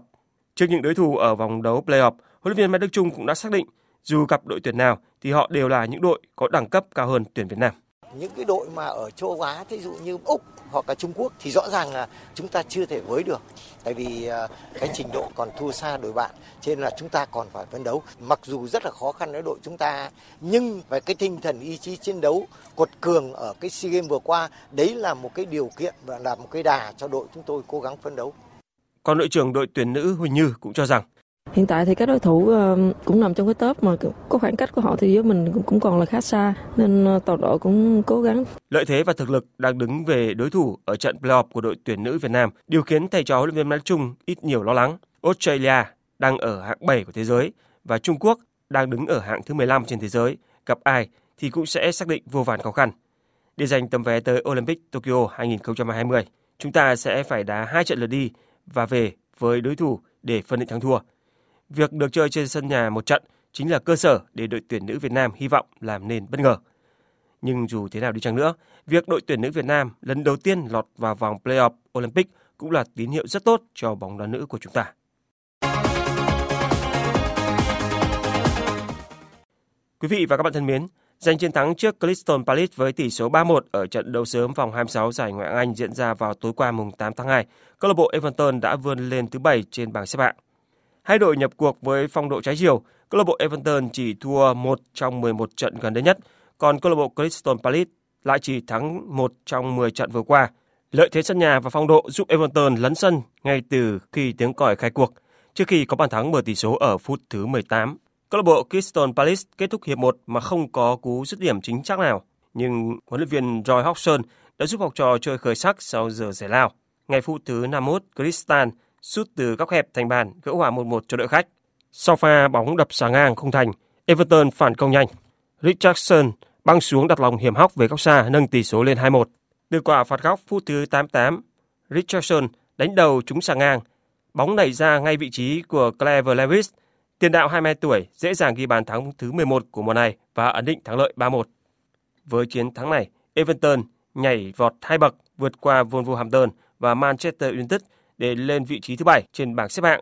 Trước những đối thủ ở vòng đấu playoff, huấn luyện viên Mai Đức Chung cũng đã xác định dù gặp đội tuyển nào thì họ đều là những đội có đẳng cấp cao hơn tuyển Việt Nam. Những cái đội mà ở châu Á, thí dụ như Úc hoặc là Trung Quốc thì rõ ràng là chúng ta chưa thể với được. Tại vì à, cái trình độ còn thua xa đội bạn, cho nên là chúng ta còn phải phấn đấu. Mặc dù rất là khó khăn với đội chúng ta, nhưng về cái tinh thần ý chí chiến đấu quật cường ở cái SEA Games vừa qua, đấy là một cái điều kiện và là một cái đà cho đội chúng tôi cố gắng phấn đấu. Còn đội trưởng đội tuyển nữ Huỳnh Như cũng cho rằng Hiện tại thì các đối thủ ờ, cũng nằm trong cái top mà có khoảng cách của họ thì với mình cũng còn là khá xa nên ờ, toàn đội cũng cố gắng. Lợi thế và thực lực đang đứng về đối thủ ở trận playoff của đội tuyển nữ Việt Nam điều khiến thầy trò huấn luyện viên Mai Trung ít nhiều lo lắng. Australia đang ở hạng 7 của thế giới và Trung Quốc đang đứng ở hạng thứ 15 trên thế giới. Gặp ai thì cũng sẽ xác định vô vàn khó khăn. Để giành tấm vé tới Olympic Tokyo 2020, chúng ta sẽ phải đá hai trận lượt đi và về với đối thủ để phân định thắng thua. Việc được chơi trên sân nhà một trận chính là cơ sở để đội tuyển nữ Việt Nam hy vọng làm nên bất ngờ. Nhưng dù thế nào đi chăng nữa, việc đội tuyển nữ Việt Nam lần đầu tiên lọt vào vòng playoff Olympic cũng là tín hiệu rất tốt cho bóng đá nữ của chúng ta. Quý vị và các bạn thân mến, giành chiến thắng trước Crystal Palace với tỷ số 3-1 ở trận đấu sớm vòng 26 giải Ngoại hạng Anh diễn ra vào tối qua mùng 8 tháng 2, câu lạc bộ Everton đã vươn lên thứ 7 trên bảng xếp hạng. Hai đội nhập cuộc với phong độ trái chiều, câu lạc bộ Everton chỉ thua một trong 11 trận gần đây nhất, còn câu lạc bộ Crystal Palace lại chỉ thắng một trong 10 trận vừa qua. Lợi thế sân nhà và phong độ giúp Everton lấn sân ngay từ khi tiếng còi khai cuộc, trước khi có bàn thắng mở tỷ số ở phút thứ 18. Câu lạc bộ Crystal Palace kết thúc hiệp 1 mà không có cú dứt điểm chính xác nào, nhưng huấn luyện viên Roy Hodgson đã giúp học trò chơi khởi sắc sau giờ giải lao. ngày phút thứ 51, Crystal sút từ góc hẹp thành bàn gỡ hòa 1-1 cho đội khách. Sau pha bóng đập xà ngang không thành, Everton phản công nhanh. Richardson băng xuống đặt lòng hiểm hóc về góc xa nâng tỷ số lên 2-1. Từ quả phạt góc phút thứ 88, Richardson đánh đầu trúng xà ngang. Bóng nảy ra ngay vị trí của Clever Lewis. Tiền đạo 22 tuổi dễ dàng ghi bàn thắng thứ 11 của mùa này và ấn định thắng lợi 3-1. Với chiến thắng này, Everton nhảy vọt hai bậc vượt qua Wolverhampton và Manchester United để lên vị trí thứ bảy trên bảng xếp hạng.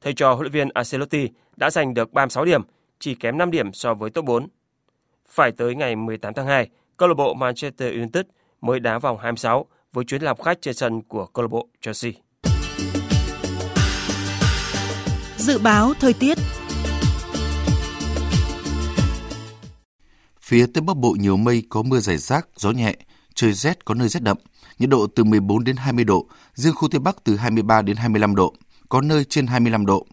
Thầy trò huấn luyện viên Ancelotti đã giành được 36 điểm, chỉ kém 5 điểm so với top 4. Phải tới ngày 18 tháng 2, câu lạc bộ Manchester United mới đá vòng 26 với chuyến làm khách trên sân của câu lạc bộ Chelsea. Dự báo thời tiết Phía Tây Bắc Bộ nhiều mây có mưa rải rác, gió nhẹ, trời rét có nơi rét đậm, nhiệt độ từ 14 đến 20 độ, riêng khu Tây Bắc từ 23 đến 25 độ, có nơi trên 25 độ.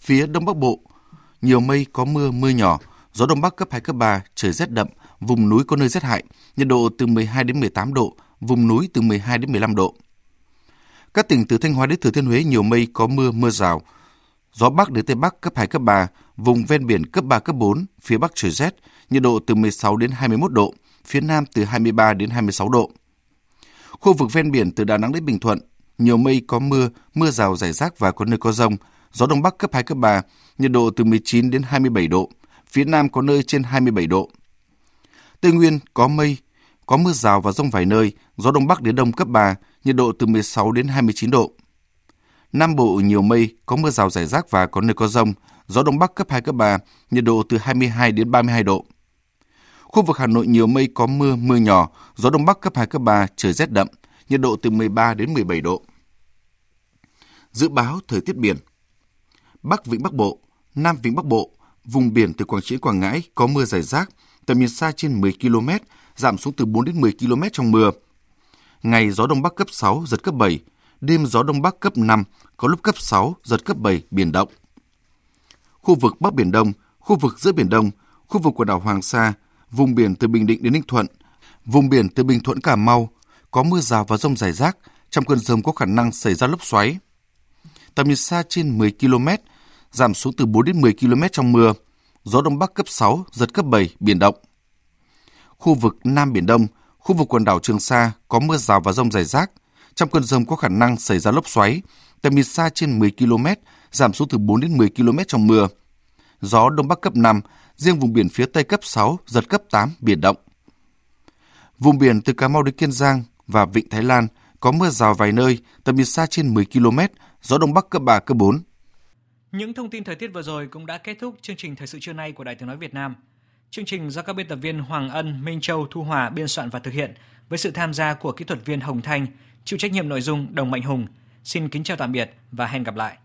Phía Đông Bắc Bộ, nhiều mây có mưa, mưa nhỏ, gió Đông Bắc cấp 2, cấp 3, trời rét đậm, vùng núi có nơi rét hại, nhiệt độ từ 12 đến 18 độ, vùng núi từ 12 đến 15 độ. Các tỉnh từ Thanh Hóa đến Thừa Thiên Huế nhiều mây có mưa, mưa rào. Gió Bắc đến Tây Bắc cấp 2, cấp 3, vùng ven biển cấp 3, cấp 4, phía Bắc trời rét, nhiệt độ từ 16 đến 21 độ, phía Nam từ 23 đến 26 độ. Khu vực ven biển từ Đà Nẵng đến Bình Thuận, nhiều mây có mưa, mưa rào rải rác và có nơi có rông, gió Đông Bắc cấp 2, cấp 3, nhiệt độ từ 19 đến 27 độ, phía Nam có nơi trên 27 độ. Tây Nguyên có mây, có mưa rào và rông vài nơi, gió Đông Bắc đến Đông cấp 3, nhiệt độ từ 16 đến 29 độ. Nam Bộ nhiều mây, có mưa rào rải rác và có nơi có rông, gió Đông Bắc cấp 2, cấp 3, nhiệt độ từ 22 đến 32 độ. Khu vực Hà Nội nhiều mây có mưa, mưa nhỏ, gió Đông Bắc cấp 2, cấp 3, trời rét đậm, nhiệt độ từ 13 đến 17 độ. Dự báo thời tiết biển Bắc Vịnh Bắc Bộ, Nam Vịnh Bắc Bộ, vùng biển từ Quảng Trị Quảng Ngãi có mưa rải rác, tầm nhìn xa trên 10 km, giảm xuống từ 4 đến 10 km trong mưa. Ngày gió Đông Bắc cấp 6, giật cấp 7, đêm gió Đông Bắc cấp 5, có lúc cấp 6, giật cấp 7, biển động. Khu vực Bắc Biển Đông, khu vực giữa Biển Đông, khu vực quần đảo Hoàng Sa, vùng biển từ Bình Định đến Ninh Thuận, vùng biển từ Bình Thuận Cà Mau, có mưa rào và rông rải rác, trong cơn rông có khả năng xảy ra lốc xoáy. Tầm nhìn xa trên 10 km, giảm xuống từ 4 đến 10 km trong mưa, gió Đông Bắc cấp 6, giật cấp 7, biển động. Khu vực Nam Biển Đông, khu vực quần đảo Trường Sa có mưa rào và rông rải rác, trong cơn rông có khả năng xảy ra lốc xoáy, tầm nhìn xa trên 10 km, giảm xuống từ 4 đến 10 km trong mưa. Gió Đông Bắc cấp 5, riêng vùng biển phía Tây cấp 6, giật cấp 8, biển động. Vùng biển từ Cà Mau đến Kiên Giang và Vịnh Thái Lan có mưa rào vài nơi, tầm nhìn xa trên 10 km, gió Đông Bắc cấp 3, cấp 4. Những thông tin thời tiết vừa rồi cũng đã kết thúc chương trình Thời sự trưa nay của Đài Tiếng Nói Việt Nam. Chương trình do các biên tập viên Hoàng Ân, Minh Châu, Thu Hòa biên soạn và thực hiện với sự tham gia của kỹ thuật viên Hồng Thanh, chịu trách nhiệm nội dung Đồng Mạnh Hùng. Xin kính chào tạm biệt và hẹn gặp lại.